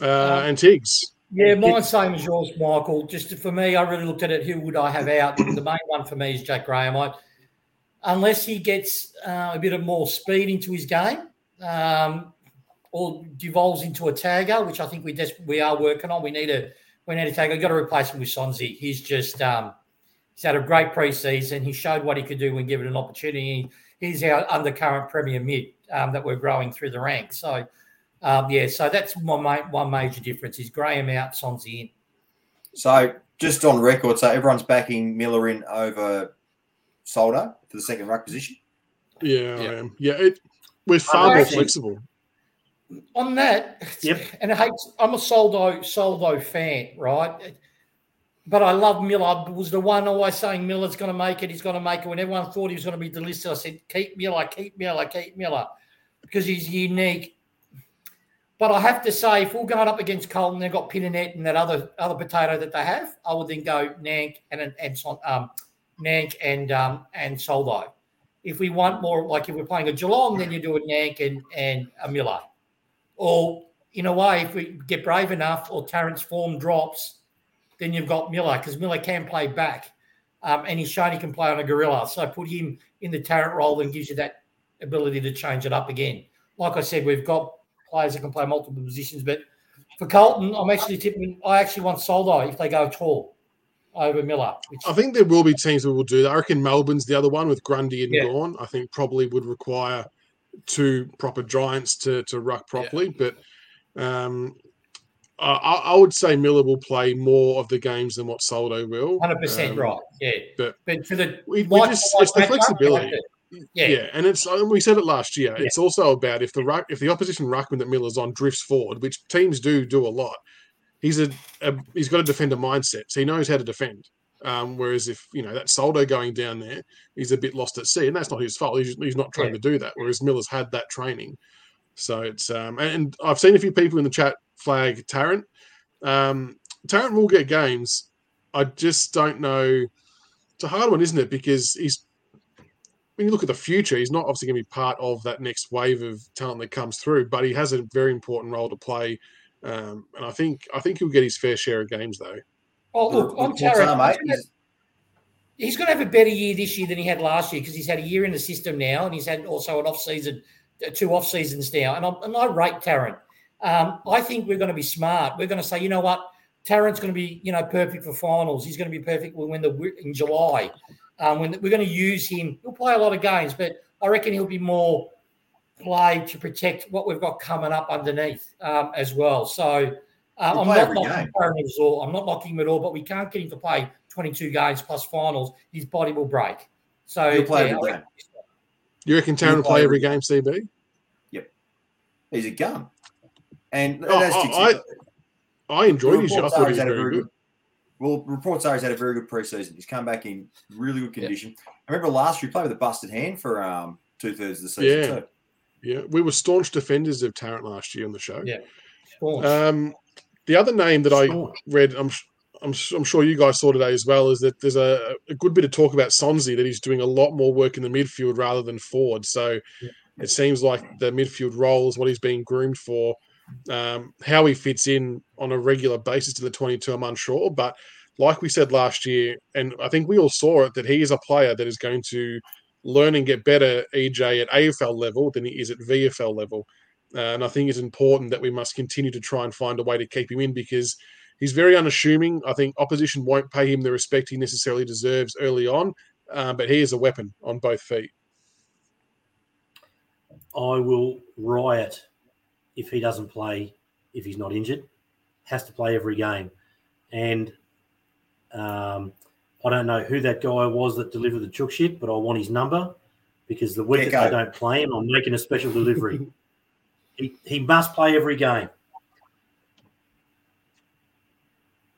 Uh, Um, and Tiggs. Yeah, mine's same as yours, Michael. Just for me, I really looked at it. Who would I have out? the main one for me is Jack Graham. I, unless he gets uh, a bit of more speed into his game, um, or devolves into a tagger, which I think we des- we are working on. We need a when Eddie Tago got to replace him with Sonsie. He's just um, he's had a great preseason. He showed what he could do when given an opportunity. He's our undercurrent premier mid um, that we're growing through the ranks. So um, yeah, so that's one ma- one major difference is Graham out, Sonsie in. So just on record, so everyone's backing Miller in over Soldo for the second ruck position. Yeah, I Yeah. am. Yeah, it, we're far more flexible. on that, Yep. and I hate, I'm a Soldo Soldo fan, right? But I love Miller. I was the one always saying Miller's going to make it. He's going to make it. When everyone thought he was going to be delisted, I said, keep Miller, keep Miller, keep Miller, because he's unique. But I have to say, if we're going up against Carlton, they've got Pittonet and that other other potato that they have, I would then go Nank and and Son- um, Nank and um, and Soldo. If we want more, like if we're playing a Geelong, then you do a Nank and and a Miller. Or in a way, if we get brave enough, or Tarrant's form drops, then you've got Miller because Miller can play back, um, and he's shown he can play on a gorilla. So put him in the Tarrant role and gives you that ability to change it up again. Like I said, we've got players that can play multiple positions, but for Carlton, I'm actually tipping. I actually want Soldo if they go tall over Miller. Which, I think there will be teams that will do that. I reckon Melbourne's the other one with Grundy and Yeah. Gawn. I think probably would require two proper giants to to ruck properly. But um, I, I would say Miller will play more of the games than what Soldo will. Hundred percent Um, right. Yeah, but but for the we- we just- it's the flexibility. to- Yeah. Yeah. and it's and we said it last year. Yeah. It's also about if the ruck, if the opposition ruckman that Miller's on drifts forward, which teams do do a lot. He's a, a he's got a defender mindset, so he knows how to defend. Um, whereas if you know that Soldo going down there, he's a bit lost at sea, and that's not his fault. He's, he's not trying Yeah. to do that. Whereas Miller's had that training, so it's um, and, and I've seen a few people in the chat flag Tarrant. Um, Tarrant will get games. I just don't know. It's a hard one, isn't it? Because he's when you look at the future, he's not obviously going to be part of that next wave of talent that comes through, but he has a very important role to play. Um, and I think I think he'll get his fair share of games though. Oh, look, on What's that, he's gonna- he's going to have a better year this year than he had last year because he's had a year in the system now, and he's had also an off season, uh, two off seasons now. And I, and I rate Tarrant. Um, I think we're going to be smart. We're going to say, you know what, Tarrant's going to be, you know, perfect for finals. He's going to be perfect when when the in July. Um, when we're going to use him, he'll play a lot of games, but I reckon he'll be more played to protect what we've got coming up underneath um, as well. So. Uh, I'm not every knocking game. At all. I'm not knocking him at all, but we can't get him to play 22 games plus finals. His body will break. So He'll play yeah, every game. You reckon Tarrant will play play every every game, CB? Yep, he's a gun. And Oh, that's oh, sticks- I enjoyed his. I thought he was had a very very good. good. Well, reports are he's had a very good preseason. He's come back in really good condition. I remember last year he played with a busted hand for um, two thirds of the season Yeah. too. Yeah, we were staunch defenders of Tarrant last year on the show. Yeah. Um, the other name that I read, I'm, I'm, I'm sure you guys saw today as well, is that there's a, a good bit of talk about Sonsie that he's doing a lot more work in the midfield rather than forward. So it seems like the midfield role is what he's being groomed for. Um, how he fits in on a regular basis to the 22, I'm unsure. But like we said last year, and I think we all saw it, that he is a player that is going to learn and get better, EJ, at AFL level than he is at VFL level. Uh, and I think it's important that we must continue to try and find a way to keep him in because he's very unassuming. I think opposition won't pay him the respect he necessarily deserves early on, uh, but he is a weapon on both feet. I will riot if he doesn't play, if he's not injured. Has to play every game. And um, I don't know who that guy was that delivered the chook shit, but I want his number because the week that Gecko. they don't play him, I'm making a special delivery. he, he must play every game.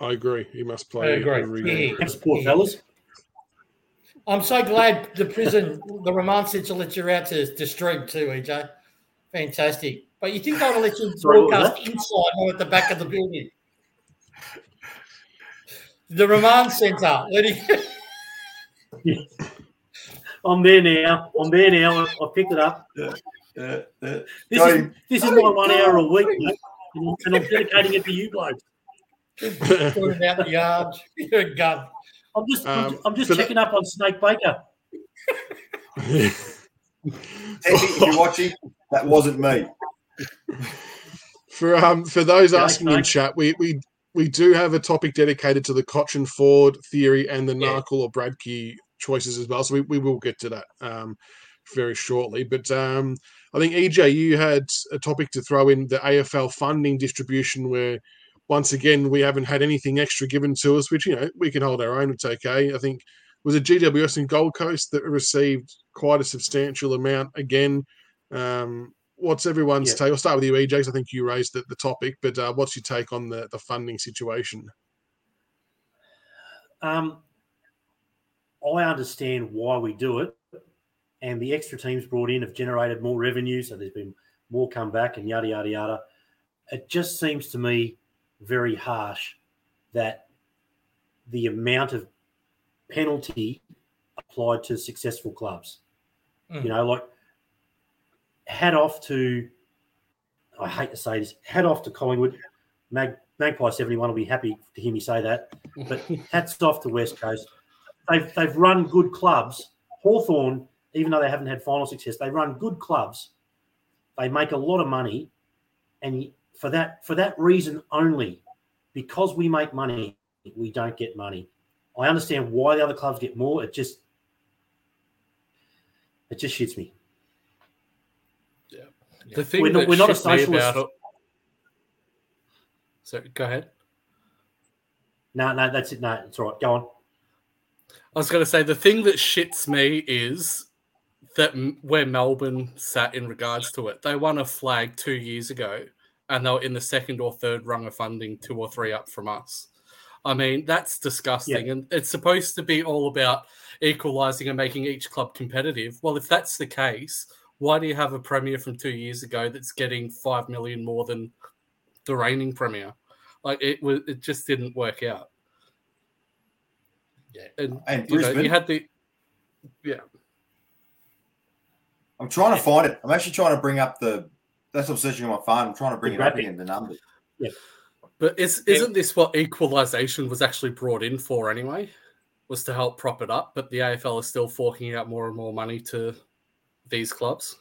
I agree. He must I play agree. every Yeah. game. Thanks, poor fellas. I'm so glad the prison, the remand centre let you out to, to stream too, EJ. Fantastic. But you think they would let you Sorry, broadcast inside or at the back of the building? The remand centre. letting- I'm there now. I'm there now. I, I picked it up. Uh, uh, This Got is, this is my one hour a week, mate. And I'm- and I'm dedicating it to you blokes. Putting out the yard. You're a gun. I'm just, I'm, Um, I'm just so that- checking up on Snake Baker. Teddy, if you're watching, that wasn't me. For um for those Yeah, asking in chat, we we we do have a topic dedicated to the Cotchin Ford theory and the Yeah. Narkle or Bradtke choices as well. So we, we will get to that um, very shortly. But um, I think EJ, you had a topic to throw in the AFL funding distribution, where once again we haven't had anything extra given to us, which you know we can hold our own. It's okay. I think it was a GWS and Gold Coast that received quite a substantial amount again. Um, what's everyone's Yeah. take? I'll start with you, EJ, 'cause I think you raised the, the topic. But uh, what's your take on the the funding situation? Um, I understand why we do it, and the extra teams brought in have generated more revenue, so there's been more come back and yada yada yada. It just seems to me very harsh that the amount of penalty applied to successful clubs. Mm. You know, like hat off to I hate to say this, hat off to Collingwood. Mag, Magpie 71 will be happy to hear me say that. But hats off to West Coast. They've they've run good clubs. Hawthorn, even though they haven't had final success, they run good clubs. They make a lot of money, and for that for that reason only, because we make money, we don't get money. I understand why the other clubs get more. It just it just shits me. The thing We're not- that we're not a shits me socialist. about it. So go ahead. No, no, that's it. No, it's all right. Go on. I was going to say the thing that shits me is that where Melbourne sat in regards to it, they won a flag two years ago, and they were in the second or third rung of funding, two or three up from us. I mean, that's disgusting, and it's supposed to be all about equalising and making each club competitive. Well, if that's the case, why do you have a premier from two years ago that's getting five million more than the reigning premier? Like it was, it just didn't work out. Yeah. and And you know, you had the yeah. I'm trying to find it. I'm actually trying to bring up the. That's what I'm searching on my phone. I'm trying to bring it up again. The numbers. Yeah. But is isn't this what equalization was actually brought in for anyway? Was to help prop it up, but the AFL is still forking out more and more money to these clubs.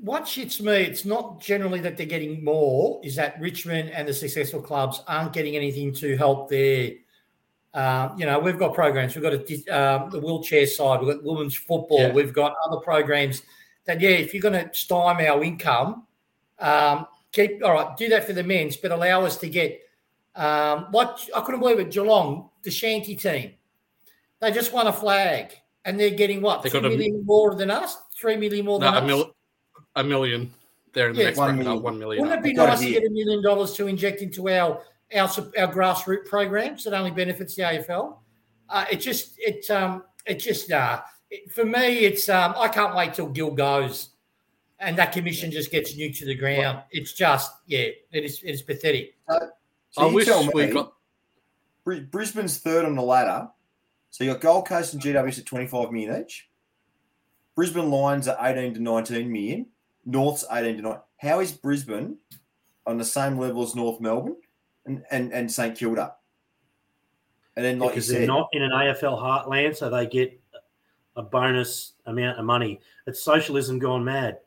what shits me, it's not generally that they're getting more, is that Richmond and the successful clubs aren't getting anything to help their. Uh, you know, we've got programs. We've got a, um, the wheelchair side. We've got women's football. Yeah. We've got other programs that, yeah, if you're going to stymie our income, um, keep all right, do that for the men's, but allow us to get um, like I couldn't believe it. Geelong, the shanty team, they just won a flag, and they're getting what They got a- million more than us, three million more No, than a, us. mil- a million. They're in the Yeah, next one bracket, million. one million. Wouldn't it be I've got it nice to get a million dollars to inject into our our our grassroots programs that only benefits the AFL? Uh, it just it um it just uh it, for me it's um I can't wait till Gil goes, and that commission just gets nuked to the ground. It's just yeah, it is it is pathetic. So I you wish tell we me, got. Brisbane's third on the ladder. So you got Gold Coast and GWS at 25 million each. Brisbane Lions are 18 to 19 million. North's 18 to 9. How is Brisbane on the same level as North Melbourne and, and, and St Kilda? And then, like because you they're said, not in an AFL heartland, so they get a bonus amount of money. It's socialism gone mad.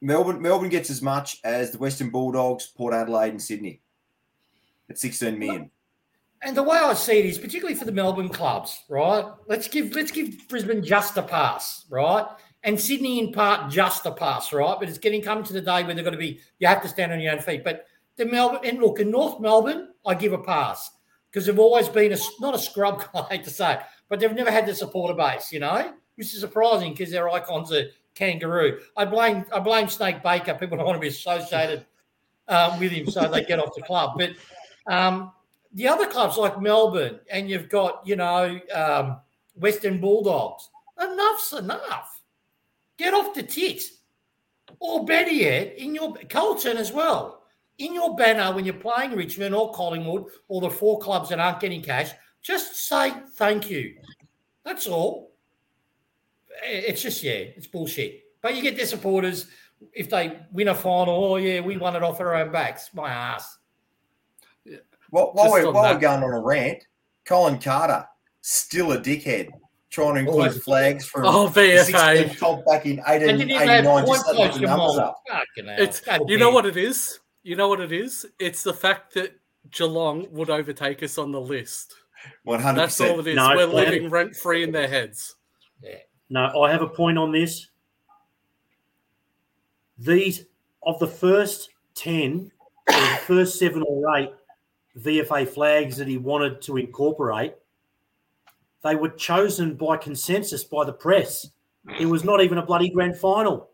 Melbourne Melbourne gets as much as the Western Bulldogs, Port Adelaide, and Sydney at 16 million. And the way I see it is, particularly for the Melbourne clubs, right? Let's give let's give Brisbane just a pass, right? And Sydney in part just a pass, right? But it's getting coming to the day where they're going to be you have to stand on your own feet. But the Melbourne and look in North Melbourne, I give a pass because they've always been a not a scrub. I hate to say, but they've never had the supporter base, you know, which is surprising because their icons are kangaroo. I blame I blame Snake Baker. People don't want to be associated um, with him, so they get off the club. But um, the other clubs like Melbourne, and you've got you know um, Western Bulldogs. Enough's enough. Get off the tit, or better yet, in your Carlton as well. In your banner when you're playing Richmond or Collingwood or the four clubs that aren't getting cash, just say thank you. That's all. It's just yeah, it's bullshit. But you get their supporters if they win a final. Oh yeah, we won it off our own backs. My ass. While, while, Just we're, while that- we're going on a rant, Colin Carter, still a dickhead, trying to oh, include Always a flags from Oh, the VFA. 16th comp back in They 18, didn't even have 89, point just to put the numbers up. It's you know what it is. You know what it is. It's the fact that Geelong would overtake us on the list. One hundred That's all percent. it is. No, We're living rent free in their heads. No, I have a point on this. These of the first ten, or the first seven or eight VFA flags that he wanted to incorporate, they were chosen by consensus by the press. It was not even a bloody grand final.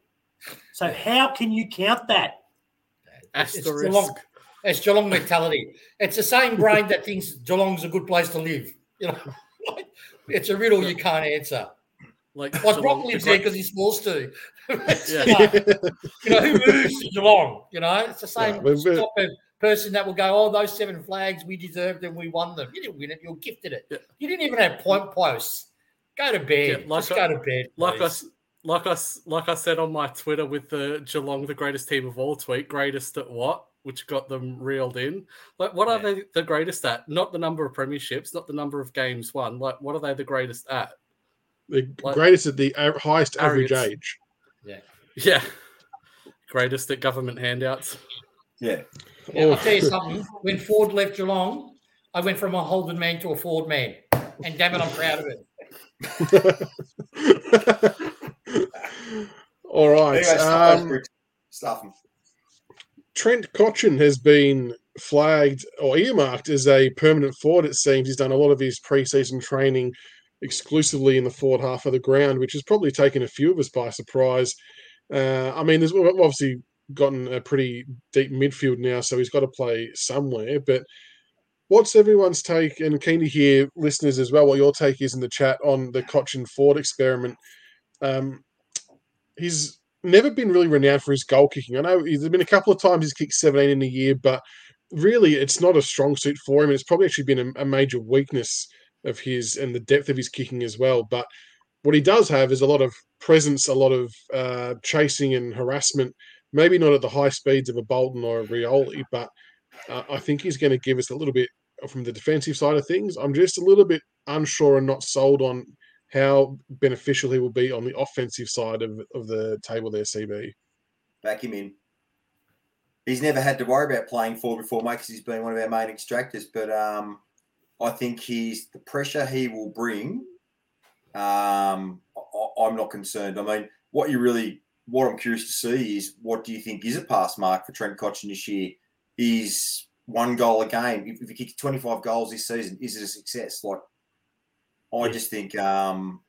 So how can you count that? It's Asterisk. Geelong, it's Geelong mentality. It's the same brain that thinks Geelong's a good place to live. You know, it's a riddle you can't answer. Like Like Geelong- Brock lives great- there because he's forced to. Yeah. you, know, you know, who moves to Geelong? You know, it's the same Yeah, but- but- type of person that will go, "Oh, those seven flags, we deserved them, we won them." You didn't win it, you were gifted it. Yeah. You didn't even have point posts. Go to bed. Yeah, like Just I- go to bed. like please. us like us like I said on my Twitter with the Geelong the greatest team of all tweet, greatest at what? Which got them reeled in. Like what are they the greatest at? Not the number of premierships, not the number of games won. Like what are they the greatest at? The Like- greatest at the a- highest average age. Yeah. Yeah. Greatest at government handouts. Yeah. Yeah, Oh. I'll tell you something. When Ford left Geelong, I went from a Holden man to a Ford man. And damn it, I'm proud of it. All right. Anyway, stuff um, bricks. Trent Cotchin has been flagged or earmarked as a permanent forward, it seems. He's done a lot of his preseason training exclusively in the forward half of the ground, which has probably taken a few of us by surprise. Uh, I mean, there's obviously gotten a pretty deep midfield now, so he's got to play somewhere. But what's everyone's take? And keen to hear listeners as well what your take is in the chat on the Cotchin Ford experiment. Um, he's never been really renowned for his goal kicking. I know there's been a couple of times he's kicked 17 in a year, but really it's not a strong suit for him. And it's probably actually been a, a major weakness of his and the depth of his kicking as well. But what he does have is a lot of presence, a lot of uh, chasing and harassment. Maybe not at the high speeds of a Bolton or a Rioli, but uh, I think he's going to give us a little bit from the defensive side of things. I'm just a little bit unsure and not sold on how beneficial he will be on the offensive side of, of the table there, CB. Back him in. He's never had to worry about playing forward before, mate, because he's been one of our main extractors. But um, I think he's the pressure he will bring. Um, I, I'm not concerned. I mean, what you really, what I'm curious to see is what do you think is a pass mark for Trent Cotchin this year? Is one goal a game? If, if he kicks 25 goals this season, is it a success? Like, I Yeah. just think, um,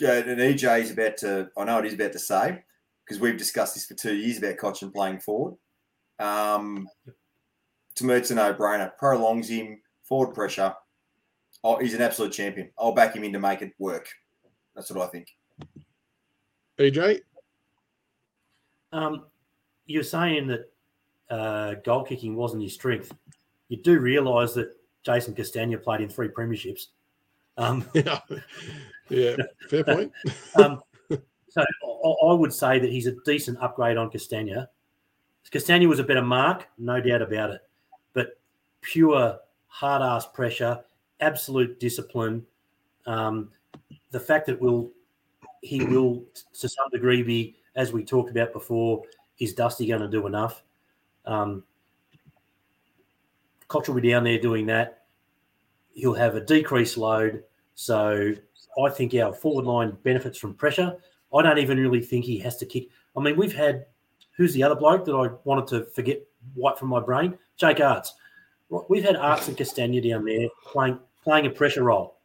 and EJ is about to, I know what he's about to say, because we've discussed this for two years about Cotchin playing forward. Um, to me, it's a no-brainer. Prolongs him, forward pressure. Oh, he's an absolute champion. I'll back him in to make it work. That's what I think. BJ? Um, you're saying that uh, goal kicking wasn't his strength. You do realise that Jason Castagna played in three premierships. Um, Yeah. yeah, fair point. um, so I, would say that he's a decent upgrade on Castagna. Castagna was a better mark, no doubt about it. But pure hard ass pressure, absolute discipline. Um, the fact that will he will to some degree be, as we talked about before, is Dusty going to do enough? Um, Cotch will be down there doing that. He'll have a decreased load. So I think our forward line benefits from pressure. I don't even really think he has to kick. I mean, we've had who's the other bloke that I wanted to forget white from my brain? Jake Aarts. We've had Aarts and Castagna down there playing playing a pressure role.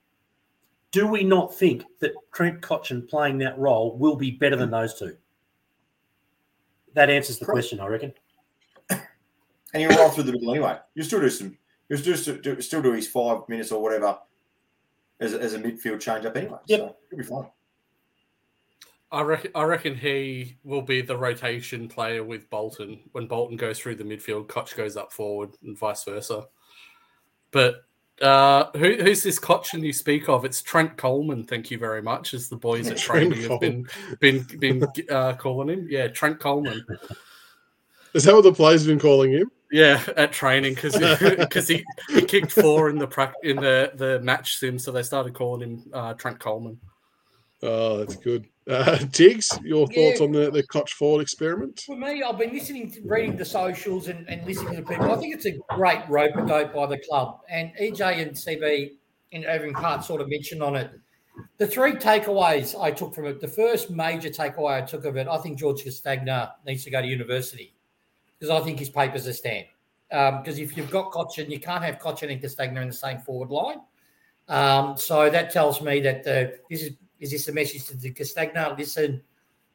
Do we not think that Trent Cotchin playing that role will be better than those two? That answers the question, I reckon. And he'll roll through the middle anyway. You'll still do some. You'll still do, still do his five minutes or whatever as a, as a midfield change up anyway. Yep. So he'll be fine. I reckon, I reckon he will be the rotation player with Bolton. When Bolton goes through the midfield, Cotch goes up forward and vice versa. But uh, who, who's this Cotchin you speak of? It's Trent Coleman. Thank you very much. As the boys at training have been been been uh, calling him. Yeah, Trent Coleman. Is that what the players have been calling him? Yeah, at training because because he, he kicked four in the prac- in the the match sim, so they started calling him uh, Trent Coleman. Oh, that's good. Uh, Tiggs, your Yeah. thoughts on the, the Cotch Ford experiment? For me, I've been listening, to, reading the socials and, and listening to people. I think it's a great rope a dope by the club. And EJ and CB in Irving Part sort of mentioned on it. The three takeaways I took from it, the first major takeaway I took of it, I think George Castagna needs to go to university because I think his papers are stand. Because if you've got Cotchin, you can't have Cotchin and Castagna in the same forward line. Um, so that tells me that the, this is is this a message to the Castagna? Listen,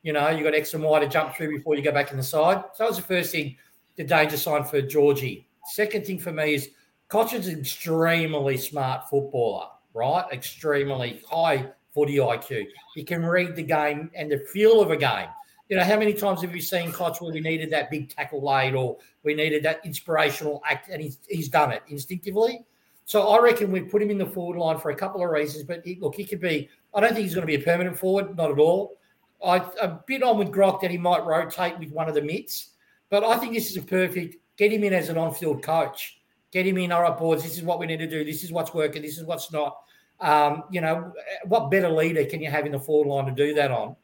you know, you've got X and Y to jump through before you go back in the side. So that was the first thing, the danger sign for Georgie. Second thing for me is Cotchin's an extremely smart footballer, right? Extremely high footy IQ. He can read the game and the feel of a game. You know, how many times have you seen Cotch where we needed that big tackle late or we needed that inspirational act and he's, he's done it instinctively? So I reckon we put him in the forward line for a couple of reasons. But he, look, he could be. I don't think he's going to be a permanent forward, not at all. I a bit on with Grok that he might rotate with one of the mitts, but I think this is a perfect. Get him in as an on-field coach. Get him in. All right, boys. This is what we need to do. This is what's working. This is what's not. Um, you know, what better leader can you have in the forward line to do that on?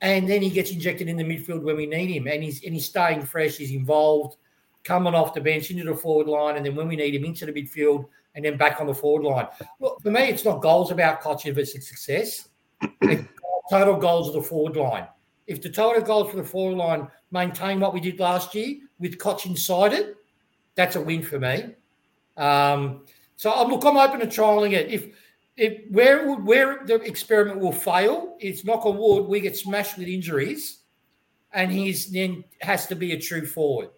And then he gets injected in the midfield when we need him, and he's and he's staying fresh. He's involved, coming off the bench into the forward line, and then when we need him into the midfield, and then back on the forward line. Look, for me, it's not goals about Cotch if it's success. It's total goals of the forward line. If the total goals for the forward line maintain what we did last year with Cotch inside it, that's a win for me. Um, so I'm look, I'm open to trialing it. If if where where the experiment will fail, it's knock on wood, we get smashed with injuries, and he's then has to be a true forward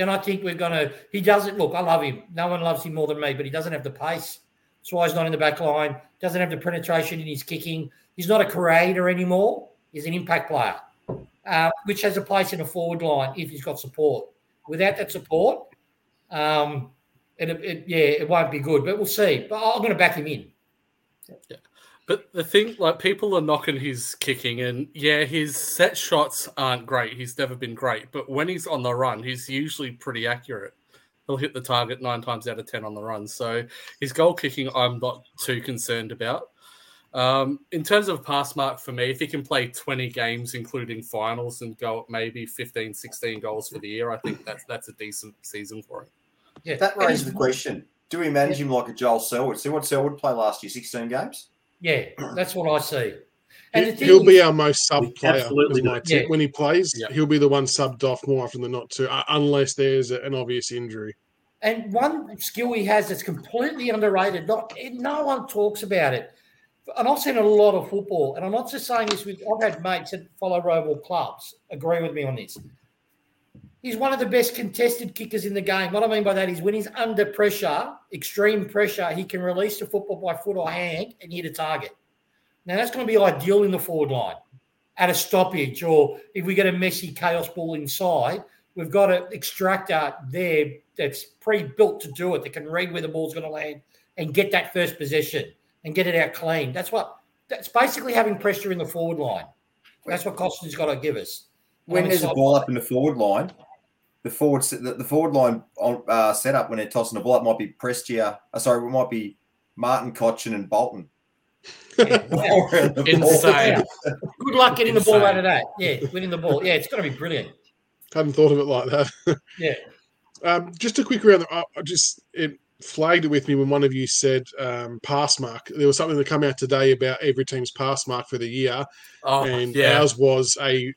then I think we're going to. He doesn't look. I love him. No one loves him more than me, but he doesn't have the pace. That's why he's not in the back line. Doesn't have the penetration in his kicking. He's not a creator anymore. He's an impact player, uh, which has a place in a forward line if he's got support. Without that support, um, it, it, yeah, it won't be good. But we'll see. But I'm going to back him in. But the thing, like, people are knocking his kicking, and yeah, his set shots aren't great. He's never been great, but when he's on the run, he's usually pretty accurate. He'll hit the target nine times out of ten on the run. So his goal kicking, I'm not too concerned about. Um, in terms of pass mark for me, if he can play 20 games, including finals, and go maybe 15, 16 goals for the year, I think that's that's a decent season for him. Yeah, That raises the question: Do we manage him like a Joel Selwood? See what Selwood played last year? Sixteen games. Yeah, that's what I see. And he, he'll be our most sub player. absolutely my tip. Yeah. When he plays, Yeah. he'll be the one subbed off more often than not, too, uh, unless there's an obvious injury. And one skill he has that's completely underrated. Not no one talks about it. And I've seen a lot of football, and I'm not just saying this with I've had mates that follow rival clubs agree with me on this. He's one of the best contested kickers in the game. What I mean by that is when he's under pressure, extreme pressure, he can release the football by foot or hand and hit a target. Now that's going to be ideal in the forward line at a stoppage, or if we get a messy chaos ball inside, we've got an extractor there that's pre-built to do it that can read where the ball's going to land and get that first possession and get it out clean. That's what that's basically having pressure in the forward line. That's what Costin's got to give us. When there's a ball up in the forward line, the forward the, the forward line on uh, setup when they're tossing the ball up might be Prestia. Uh, sorry, it might be Martin Cotchin and Bolton. Yeah. Around ball. Insane. Good luck getting the ball out of that. Yeah, winning the ball. Yeah, it's going to be brilliant. Hadn't thought of it like that. Yeah. Um, just a quick round. I I just it flagged it with me when one of you said um, pass mark. There was something that come out today about every team's pass mark for the year, Oh, and yeah. ours was a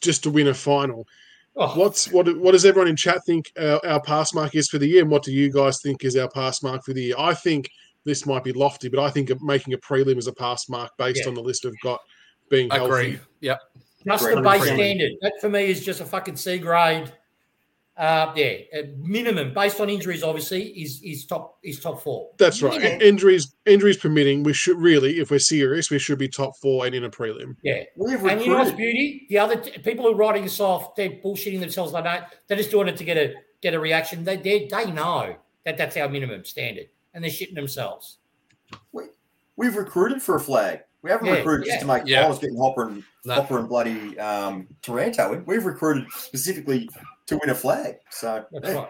just to win a final. Oh, What's what? What does everyone in chat think our, our pass mark is for the year? And what do you guys think is our pass mark for the year? I think this might be lofty, but I think making a prelim as a pass mark based Yeah. on the list we've got being healthy. Agree. Yep. just Great. the base standard. That for me is just a fucking C grade. Uh, yeah, minimum based on injuries. Obviously, is is top is top four. That's right. Yeah. Injuries, injuries permitting, we should really, if we're serious, we should be top four and in a prelim. Yeah, We've and you know what's beauty? The other t- people who are writing us off, they're bullshitting themselves. They don't. They're just doing it to get a get a reaction. They they, they know that that's our minimum standard, and they're shitting themselves. We, we've recruited for a flag. We haven't Yeah, recruited just to make yeah. finals, getting Hopper and No. Hopper and bloody um, Taranto. in. We've recruited specifically to win a flag. So That's right.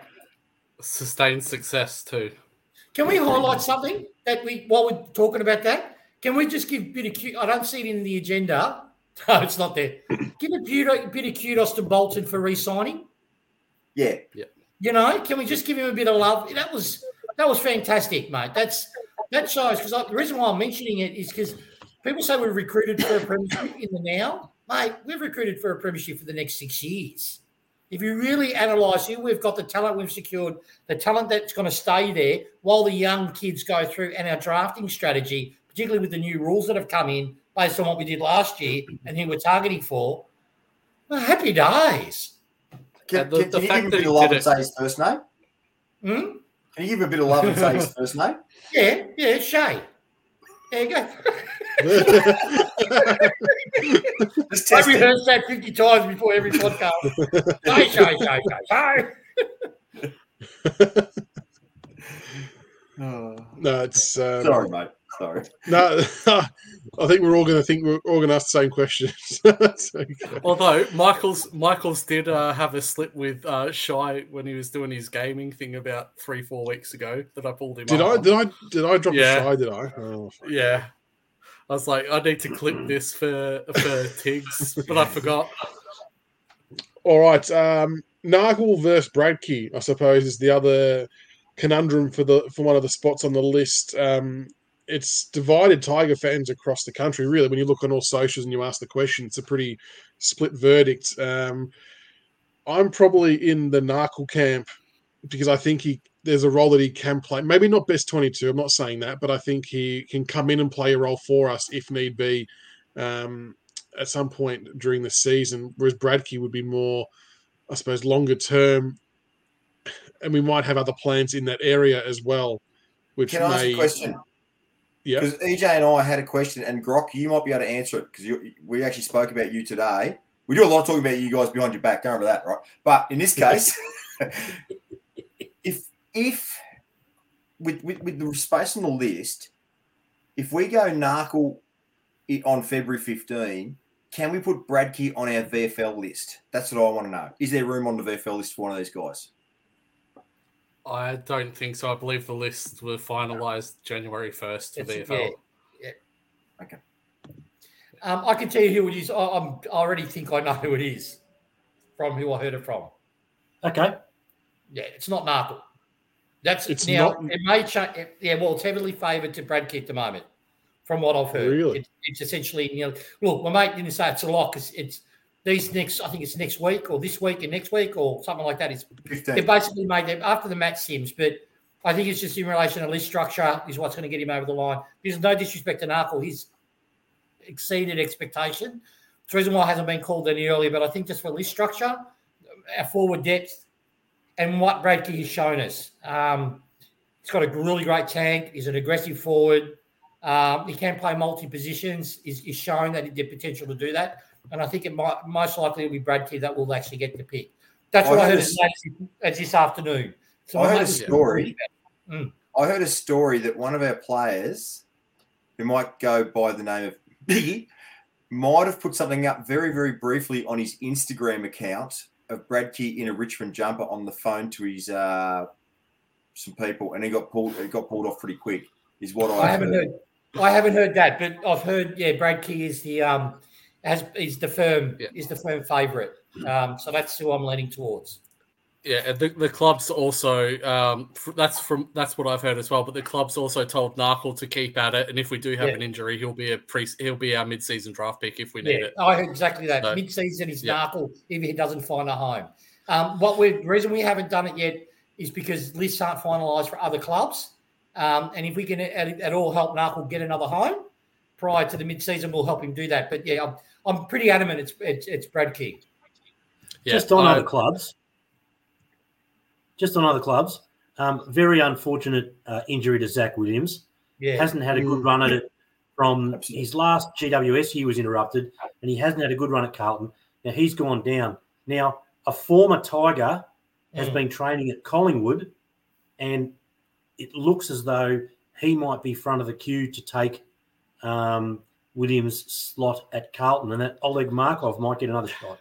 Sustained success too. Can we highlight something that we while we're talking about that? Can we just give a bit of ku- I don't see it in the agenda. No, it's not there. Give a bit, bit of kudos to Bolton for re-signing. Yeah. You know, can we just give him a bit of love? That was that was fantastic, mate. That's that shows because the reason why I'm mentioning it is because people say we've recruited for a premiership in the now, mate. We've recruited for a premiership for the next six years. If you really analyse who we've got, the talent we've secured, the talent that's going to stay there while the young kids go through, and our drafting strategy, particularly with the new rules that have come in based on what we did last year and who we're targeting for, well, happy days. Can, the- can, the can you fact give a bit of love and say his first name? Hmm? Can you give a bit of love and say his first name? Yeah, yeah, Shai. There you go. Just I test rehearsed that 50 times before every podcast. Shai, Shai, Shai, Shai, Shai. Oh, no, it's um, sorry, mate. Sorry. no. I think we're all going to think we're all going to ask the same questions. Okay. Although Michael's Michael's did uh, have a slip with uh, Shy when he was doing his gaming thing about three four weeks ago that I pulled him. Did up I on. did I did I drop Yeah. a shy? Did I? Oh. Yeah. I was like, I need to clip this for for Tiggs, but I forgot. All right. Um, Narkle versus Bradtke, I suppose, is the other conundrum for the for one of the spots on the list. Um, it's divided Tiger fans across the country. Really, when you look on all socials and you ask the question, it's a pretty split verdict. Um, I'm probably in the Narkle camp because I think he there's a role that he can play. Maybe not best 22. I'm not saying that, but I think he can come in and play a role for us if need be um, at some point during the season. Whereas Bradtke would be more, I suppose, longer term, and we might have other plans in that area as well. Which Can I ask a question? Yeah. Because EJ and I had a question, and Grok, you might be able to answer it because we actually spoke about you today. We do a lot of talking about you guys behind your back. Don't remember that, right? But in this case, if if with, with with the space on the list, if we go Narkle i- on February 15, can we put Bradtke on our VFL list? That's what I want to know. Is there room on the VFL list for one of these guys? I don't think so. I believe the lists were finalised January first for It's- VFL. yeah. Okay. Um, I can tell you who it is. I, I'm, I already think I know who it is from who I heard it from. Okay. Yeah, it's not Narkle. That's It's now. not- It may change. Yeah, well, it's heavily favoured to Bradtke at the moment, from what I've heard. Really? It, it's essentially, you know, look, my mate didn't say it's a lock. It's, it's these next. I think it's next week or this week and next week or something like that. It's 15. they basically made them after the Matt Sims, but I think it's just in relation to list structure is what's going to get him over the line. There's no disrespect to Narkle. He's exceeded expectation. It's the reason why it hasn't been called any earlier, but I think just for list structure, our forward depth, and what Bradtke has shown us. Um, he's got a really great tank. He's an aggressive forward. Um, he can play multi positions. He's, he's showing that he the potential to do that. And I think it might most likely it'll be Bradtke that will actually get the pick. That's what I I heard heard as this afternoon. So I my heard a story. Mm. I heard a story that one of our players, who might go by the name of Biggie, might have put something up very, very briefly on his Instagram account of Bradtke in a Richmond jumper on the phone to his uh, some people, and he got pulled. It got pulled off pretty quick. Is what I, I haven't heard. I haven't heard that, but I've heard. Yeah, Bradtke is the um, has is the firm Yeah. is the firm favourite. Um, so that's who I'm leaning towards. Yeah, the, the club's also um, f- that's from that's what I've heard as well. But the club's also told Narkle to keep at it, and if we do have Yeah. an injury, he'll be a pre he'll be our mid season draft pick if we need Yeah, it. I heard exactly that. So- Mid-season is Yeah. Narkle if he doesn't find a home. Um, what we the reason we haven't done it yet is because lists aren't finalised for other clubs. Um, and if we can at, at all help Narkle get another home prior to the mid-season, we'll help him do that. But yeah, I'm, I'm pretty adamant it's it's, it's Bradtke. Yeah, just on I- other clubs. Just on other clubs. Um, very unfortunate uh, injury to Zach Williams. Yeah, Hasn't had a good Mm. run at it from Absolutely. his last GWS year was interrupted, and he hasn't had a good run at Carlton. Now he's gone down. Now a former Tiger has Mm. been training at Collingwood, and it looks as though he might be front of the queue to take um, Williams' slot at Carlton, and that Oleg Markov might get another shot.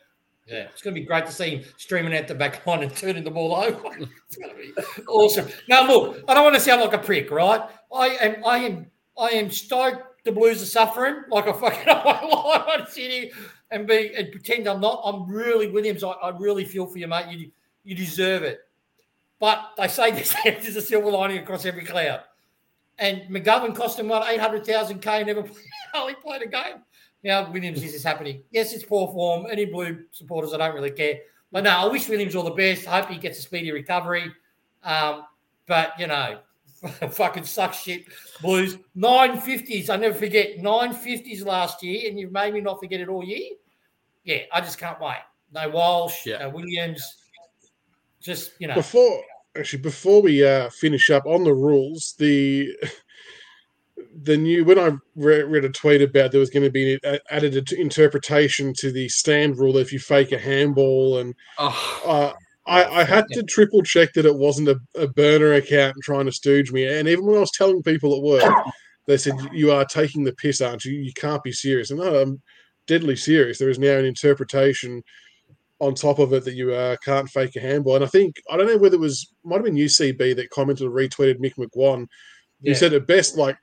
Yeah, it's going to be great to see him streaming out the back line and turning the ball over. it's going to be awesome. Now, look, I don't want to sound like a prick, right? I am, I am, I am stoked the Blues are suffering, like I fucking, lie on here and be and pretend I'm not. I'm really Williams. I, I really feel for you, mate. You you deserve it. But they say this is a silver lining across every cloud. And McGovern cost him what eight hundred thousand k. Never played, played a game. Now Williams is this happening. Yes, it's poor form. Any blue supporters, I don't really care. But no, I wish Williams all the best. I hope he gets a speedy recovery. Um, but you know, fucking suck shit. Blues nine fifties. I never forget nine fifties last year, and you've made me not forget it all year. Yeah, I just can't wait. No Walsh, Yeah. no Williams. Just you know, Before actually, before we uh, finish up on the rules, the the new when I re- read a tweet about there was going to be a, added interpretation to the stand rule if you fake a handball, and Oh, uh, I, I had to triple check that it wasn't a, a burner account trying to stooge me. And even when I was telling people at work, they said you are taking the piss, aren't you? You can't be serious. And no, I'm deadly serious. There is now an interpretation on top of it that you uh, can't fake a handball. And I think I don't know whether it was might have been UCB that commented or retweeted Mick McGuane. He Yeah. said at best like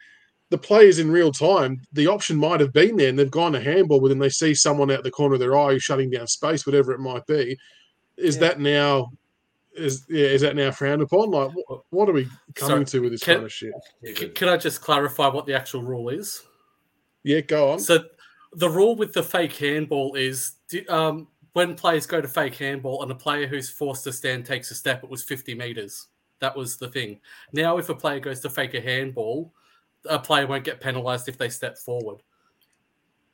the players in real time, the option might have been there and they've gone to handball, but then they see someone out the corner of their eye who's shutting down space, whatever it might be. Is Yeah. that now is yeah, is that now frowned upon? Like what, what are we coming to with this can- kind of shit? c- can I just clarify what the actual rule is? Yeah, go on. So the rule with the fake handball is um, when players go to fake handball and a player who's forced to stand takes a step, it was 50 meters. That was the thing. Now, if a player goes to fake a handball, a player won't get penalized if they step forward.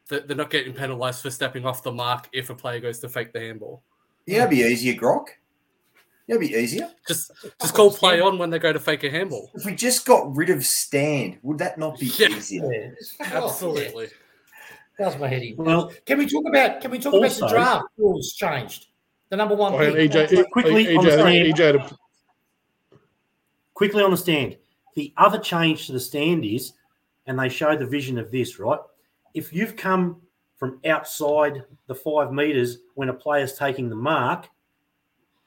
They- They're not getting penalized for stepping off the mark if a player goes to fake the handball. Yeah, it'd be easier, Grok. Yeah, it'd be easier. Just just call play on when they go to fake a handball. If we just got rid of stand, would that not be Yeah. easier? Yeah, just fuck off. Absolutely. Yeah, Does my head in. Well, Can we talk about? Can we talk about the draft rules changed? The number one. hang on. EJ, Quickly EJ, on the stand. EJ had quickly on the stand. The other change to the stand is, and they show the vision of this, right? If you've come from outside the five meters when a player's taking the mark,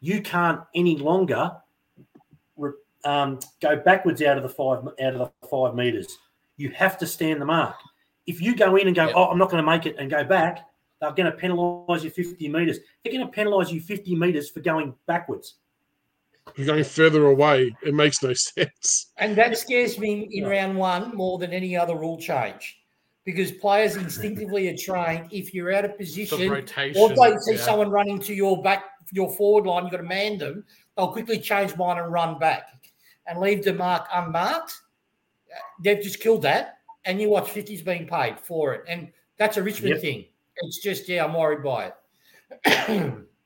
you can't any longer um, go backwards out of the five out of the five meters. You have to stand the mark. If you go in and go, Yep. oh, I'm not going to make it, and go back, they're going to penalise you 50 meters. They're going to penalise you 50 meters for going backwards. You're going further away. It makes no sense. And that scares me in Yeah. round one more than any other rule change. Because players instinctively are trained if you're out of position rotation. or if they see yeah. someone running to your back, your forward line, you've got to man them, they'll quickly change mine and run back and leave the mark unmarked. They've just killed that. And you watch 50s being paid for it. And that's a Richmond Yep. thing. It's just, yeah, I'm worried by it.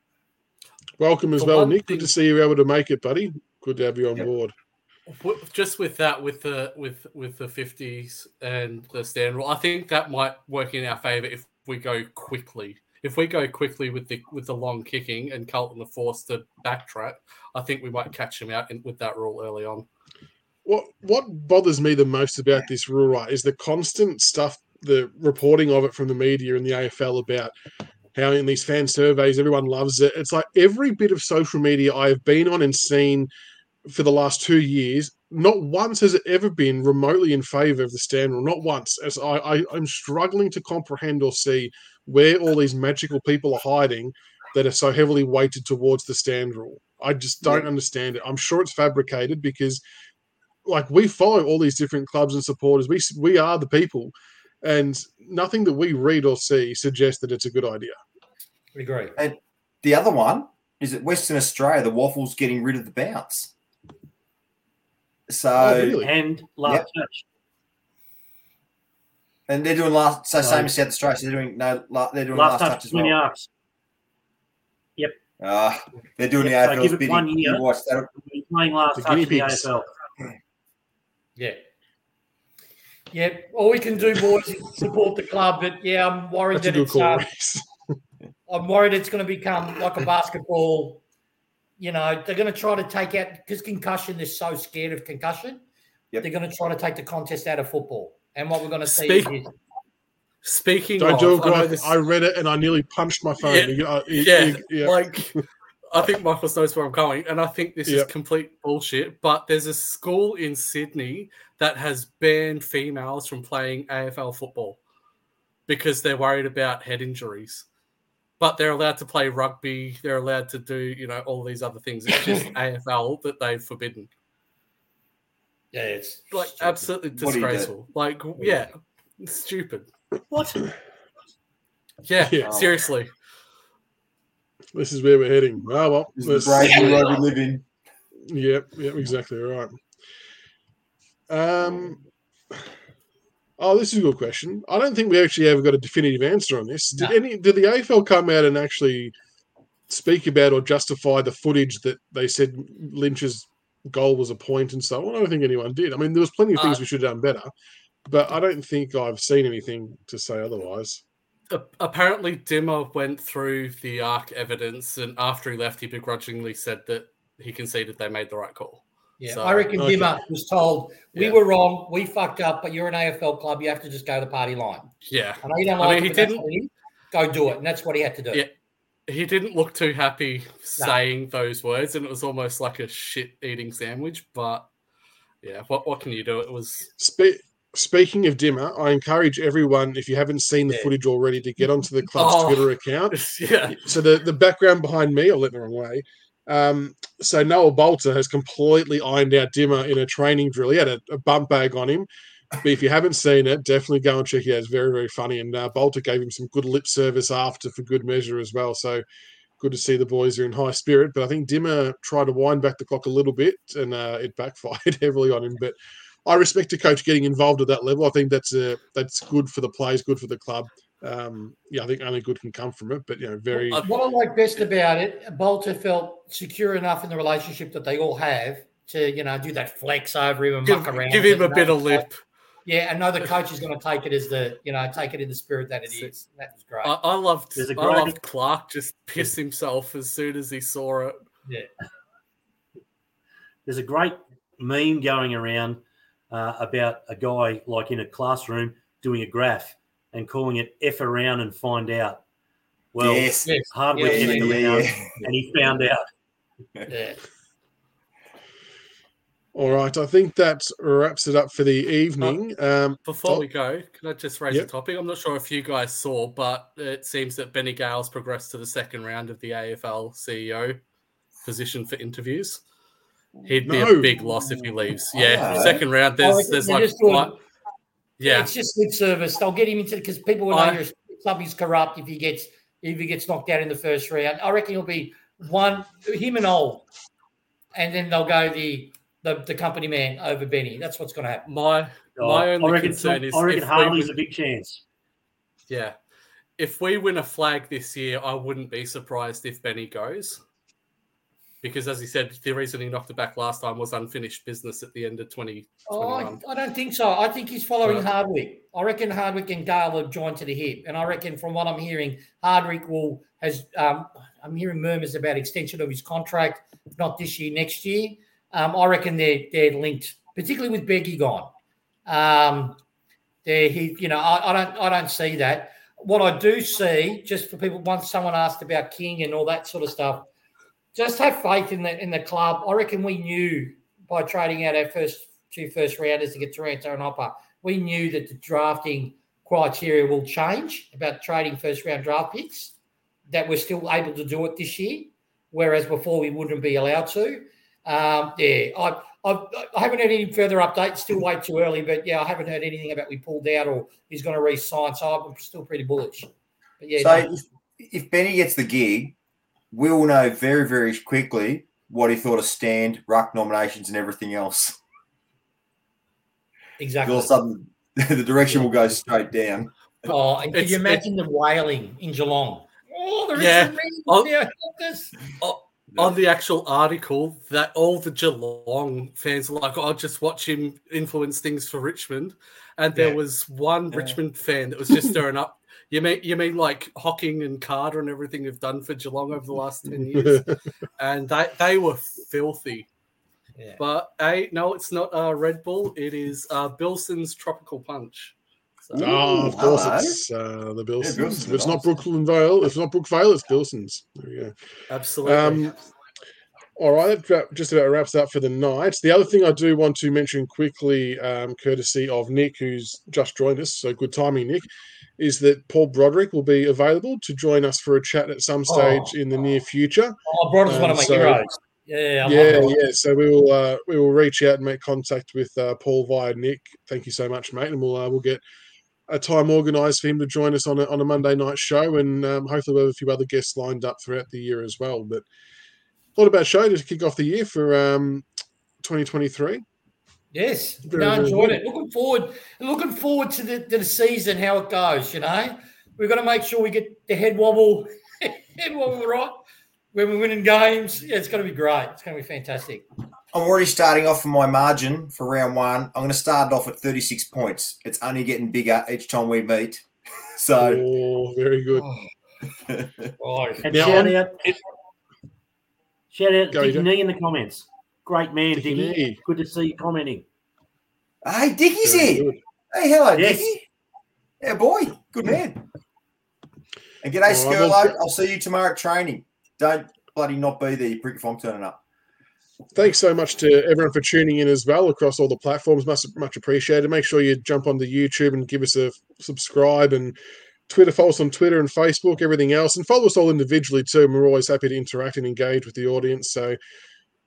Welcome as well, Nick. thing- Good to see you able to make it, buddy. Good to have you on Yep. board. Just with that with the with with the 50s and the stand rule i think that might work in our favor if we go quickly if we go quickly with the with the long kicking and carlton are forced to backtrack i think we might catch them out in, with that rule early on What what bothers me the most about this rule, right, is the constant stuff, the reporting of it from the media and the AFL about how in these fan surveys everyone loves it. It's like every bit of social media I have been on and seen for the last two years, not once has it ever been remotely in favour of the stand rule. Not once. As I, I I'm struggling to comprehend or see where all these magical people are hiding that are so heavily weighted towards the stand rule. I just don't Yeah. understand it. I'm sure it's fabricated because like we follow all these different clubs and supporters. We we are the people, and nothing that we read or see suggests that it's a good idea. Agree. And The other one is that Western Australia, the WAFL's getting rid of the bounce. So, Oh, really? And last touch. and they're doing last. So No. same as South Australia. So they're doing no. la- They're doing Last, last, touch, touch as between the well. arcs. Ah, they're doing Yep, the so AFL's give it bidding. one year. You watch that. Playing last touch in the. AFL. Yeah. Yeah. All we can do, boys, is support the club. But yeah, I'm worried That's a that good it's. call. Uh, I'm worried it's going to become like a basketball. You know, they're going to try to take out because concussion. They're so scared of concussion. Yep. They're going to try to take the contest out of football. And what we're going to see Speak- is speaking Don't of, do it, I know Grok. this- I read it and I nearly punched my phone. Yeah, You- uh, you- yeah, you- yeah. like I think Michael knows where I'm going, and I think this Yep. is complete bullshit. But there's a school in Sydney that has banned females from playing AFL football because they're worried about head injuries. But they're allowed to play rugby. They're allowed to do, you know, all these other things. It's just AFL that they've forbidden. Yeah, it's Like stupid. absolutely What do you do? disgraceful. Like, yeah, it's stupid. What? Yeah, Yeah. seriously. This is where we're heading. Oh well. This the brave world we live in. Yep, yep, exactly right. Um, oh, this is a good question. I don't think we actually ever got a definitive answer on this. Did No. any? Did the AFL come out and actually speak about or justify the footage that they said Lynch's goal was a point and so on? I don't think anyone did. I mean, there was plenty of things Uh, we should have done better, but I don't think I've seen anything to say otherwise. A- Apparently, Dimma went through the ARC evidence, and after he left, he begrudgingly said that he conceded they made the right call. Yeah, So- I reckon Okay. Dimma was told we Yeah. were wrong, we fucked up, but you're an AFL club, you have to just go the party line. Yeah, I know you don't I like mean, it, he didn't- what. Go do it, and that's what he had to do. Yeah. he didn't look too happy saying those words, and it was almost like a shit eating sandwich. But yeah, what what can you do? It was Spe- speaking of Dimma, I encourage everyone, if you haven't seen the Yeah. footage already, to get onto the club's Oh. Twitter account. yeah, so the, the background behind me, I went the wrong way. Um, so Noah Balta has completely ironed out Dimma in a training drill. He had a, a bump bag on him. But if you haven't seen it, definitely go and check it out. It's very, very funny. And uh, Balta gave him some good lip service after for good measure as well. So good to see the boys are in high spirit. But I think Dimma tried to wind back the clock a little bit and uh, it backfired heavily on him. But I respect a coach getting involved at that level. I think that's a, that's good for the players, good for the club. Um, yeah, I think only good can come from it. But you know, very I- What I like best about it, Balta felt secure enough in the relationship that they all have to, you know, do that flex over him and give, muck around. give him a bit of lip. Yeah, and know the coach is going to take it as the, you know, take it in the spirit that it is. See- That was great. I, I loved There's a I great- loved Clarke just piss himself as soon as he saw it. Yeah. There's a great meme going around uh, about a guy like in a classroom doing a graph and calling it F around and find out. Well, yes. yes, Hardwick Yeah, F'd yeah, around yeah. and he found out. yeah. All right, I think that wraps it up for the evening. Um, Before Oh. we go, can I just raise Yep. a topic? I'm not sure if you guys saw, but it seems that Benny Gale's progressed to the second round of the AFL CEO position for interviews. He'd be No. a big loss if he leaves. Yeah, Oh. second round. There's reckon there's like doing- what- yeah, It's just lip service. They'll get him into because people will know I- your club's corrupt if he gets if he gets knocked out in the first round. I reckon he'll be one him and old, and then they'll go the the, the company man over Benny. That's what's going to happen. my Oh, my only I reckon, concern is I reckon if Harley's win- a big chance. yeah, if we win a flag this year, I wouldn't be surprised if Benny goes. Because as he said, the reason he knocked it back last time was unfinished business at the end of 2021. Oh, I, I don't think so. I think he's following Right. Hardwick. I reckon Hardwick and Gale have joined to the hip, and I reckon from what I'm hearing, Hardwick will has. Um, I'm hearing murmurs about extension of his contract, not this year, next year. Um, I reckon they're they're linked, particularly with Peggy gone. Um, they he, you know, I, I don't I don't see that. What I do see, just for people, once someone asked about King and all that sort of stuff, just have faith in the in the club. I reckon we knew by trading out our first two first rounders to get Taranto and Hopper, we knew that the drafting criteria will change about trading first round draft picks. That we're still able to do it this year, whereas before we wouldn't be allowed to. Um, yeah, I, I've, I haven't heard any further updates. Still way too early, but yeah, I haven't heard anything about we pulled out or he's going to re-sign. So I'm still pretty bullish. But yeah, So no, if, if Benny gets the gig, we'll know very, very quickly what he thought of stand, ruck nominations, and everything else. exactly. All of a sudden, the direction will go straight down. Oh, and can It's- you imagine the wailing in Geelong? Oh, there is Yeah. a ring. Oh. Yeah, oh, this. on the actual article that all the Geelong fans were like, oh, "I'll just watch him influence things for Richmond," and there Yeah. was one Yeah. Richmond fan that was just stirring up. You mean you mean like Hocking and Carter and everything have done for Geelong over the last ten years, and they they were filthy. Yeah. But hey, no, it's not uh, Red Bull. It is uh, Bilson's Tropical Punch. So. Oh, of course, hello. it's uh, the Bilsons. Bilsons if it's are not. Brooklyn Vale, if it's not Brook Vale, it's Bilsons. There we go. Absolutely. Um, all right, that just about wraps up for the night. The other thing I do want to mention quickly, um, courtesy of Nick, who's just joined us, so good timing, Nick, is that Paul Broderick will be available to join us for a chat at some stage in the near future. Oh, Brod's one of my Um, so- heroes. Yeah, I love yeah, yeah. So we will uh, we will reach out and make contact with uh, Paul via Nick. Thank you so much, mate, and we'll uh, we'll get a time organised for him to join us on a, on a Monday night show, and um, hopefully we'll have a few other guests lined up throughout the year as well. But what about show to kick off the year for um, 2023? Yes, Very, no, very enjoyed good. it. Looking forward, looking forward to the, to the season, how it goes. You know, we've got to make sure we get the head wobble, head wobble right when we're winning games. Yeah, it's going to be great. It's going to be fantastic. I'm already starting off from my margin for round one. I'm going to start off at 36 points. It's only getting bigger each time we meet. So, Oh, very good. Oh, And Now, shout on- out, shout out Go, Dicky you go. Nee in the comments. Great man, Dicky Dicky. Nee. Good to see you commenting. hey, Dickie's Very here. good. Hey, hello, Yes. Dickie. Yeah, boy. Good man. And g'day, All right, Skirlo. well- I'll see you tomorrow at training. Don't bloody not be there, you prick, if I'm turning up. Thanks so much to everyone for tuning in as well across all the platforms. Much much appreciated. Make sure you jump onto YouTube and give us a subscribe and Twitter, follow us on Twitter and Facebook, everything else, and follow us all individually too. We're always happy to interact and engage with the audience. So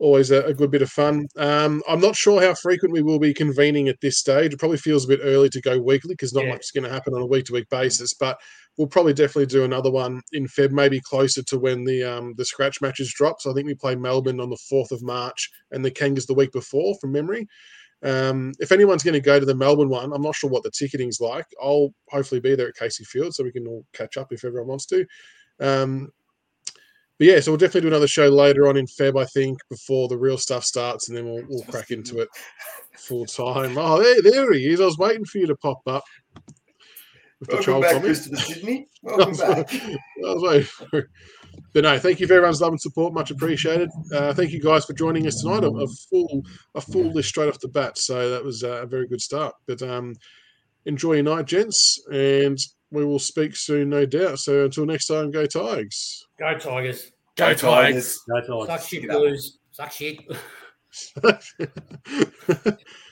always a, a good bit of fun. Um, I'm not sure how frequent we will be convening at this stage. It probably feels a bit early to go weekly because not Yeah. much is going to happen on a week to week basis. But we'll probably definitely do another one in Feb, maybe closer to when the um, the scratch matches drop. So I think we play Melbourne on the fourth of March and the Kangas the week before, from memory. Um, if anyone's going to go to the Melbourne one, I'm not sure what the ticketing's like. I'll hopefully be there at Casey Field so we can all catch up if everyone wants to. Um, but yeah, so we'll definitely do another show later on in Feb, I think, before the real stuff starts, and then we'll, we'll crack into it full time. Oh, there, there he is. I was waiting for you to pop up. With the Welcome troll back, comment. Christopher Sydney. Welcome back. I was waiting for- But no, thank you for everyone's love and support. Much appreciated. Uh, thank you guys for joining us tonight. A, a full a full list straight off the bat. So that was uh, a very good start. But um, enjoy your night, gents, and we will speak soon, no doubt. So until next time, go Tigers. go Tigers. Go Tigers. No time. Suck shit, Blues. Suck shit.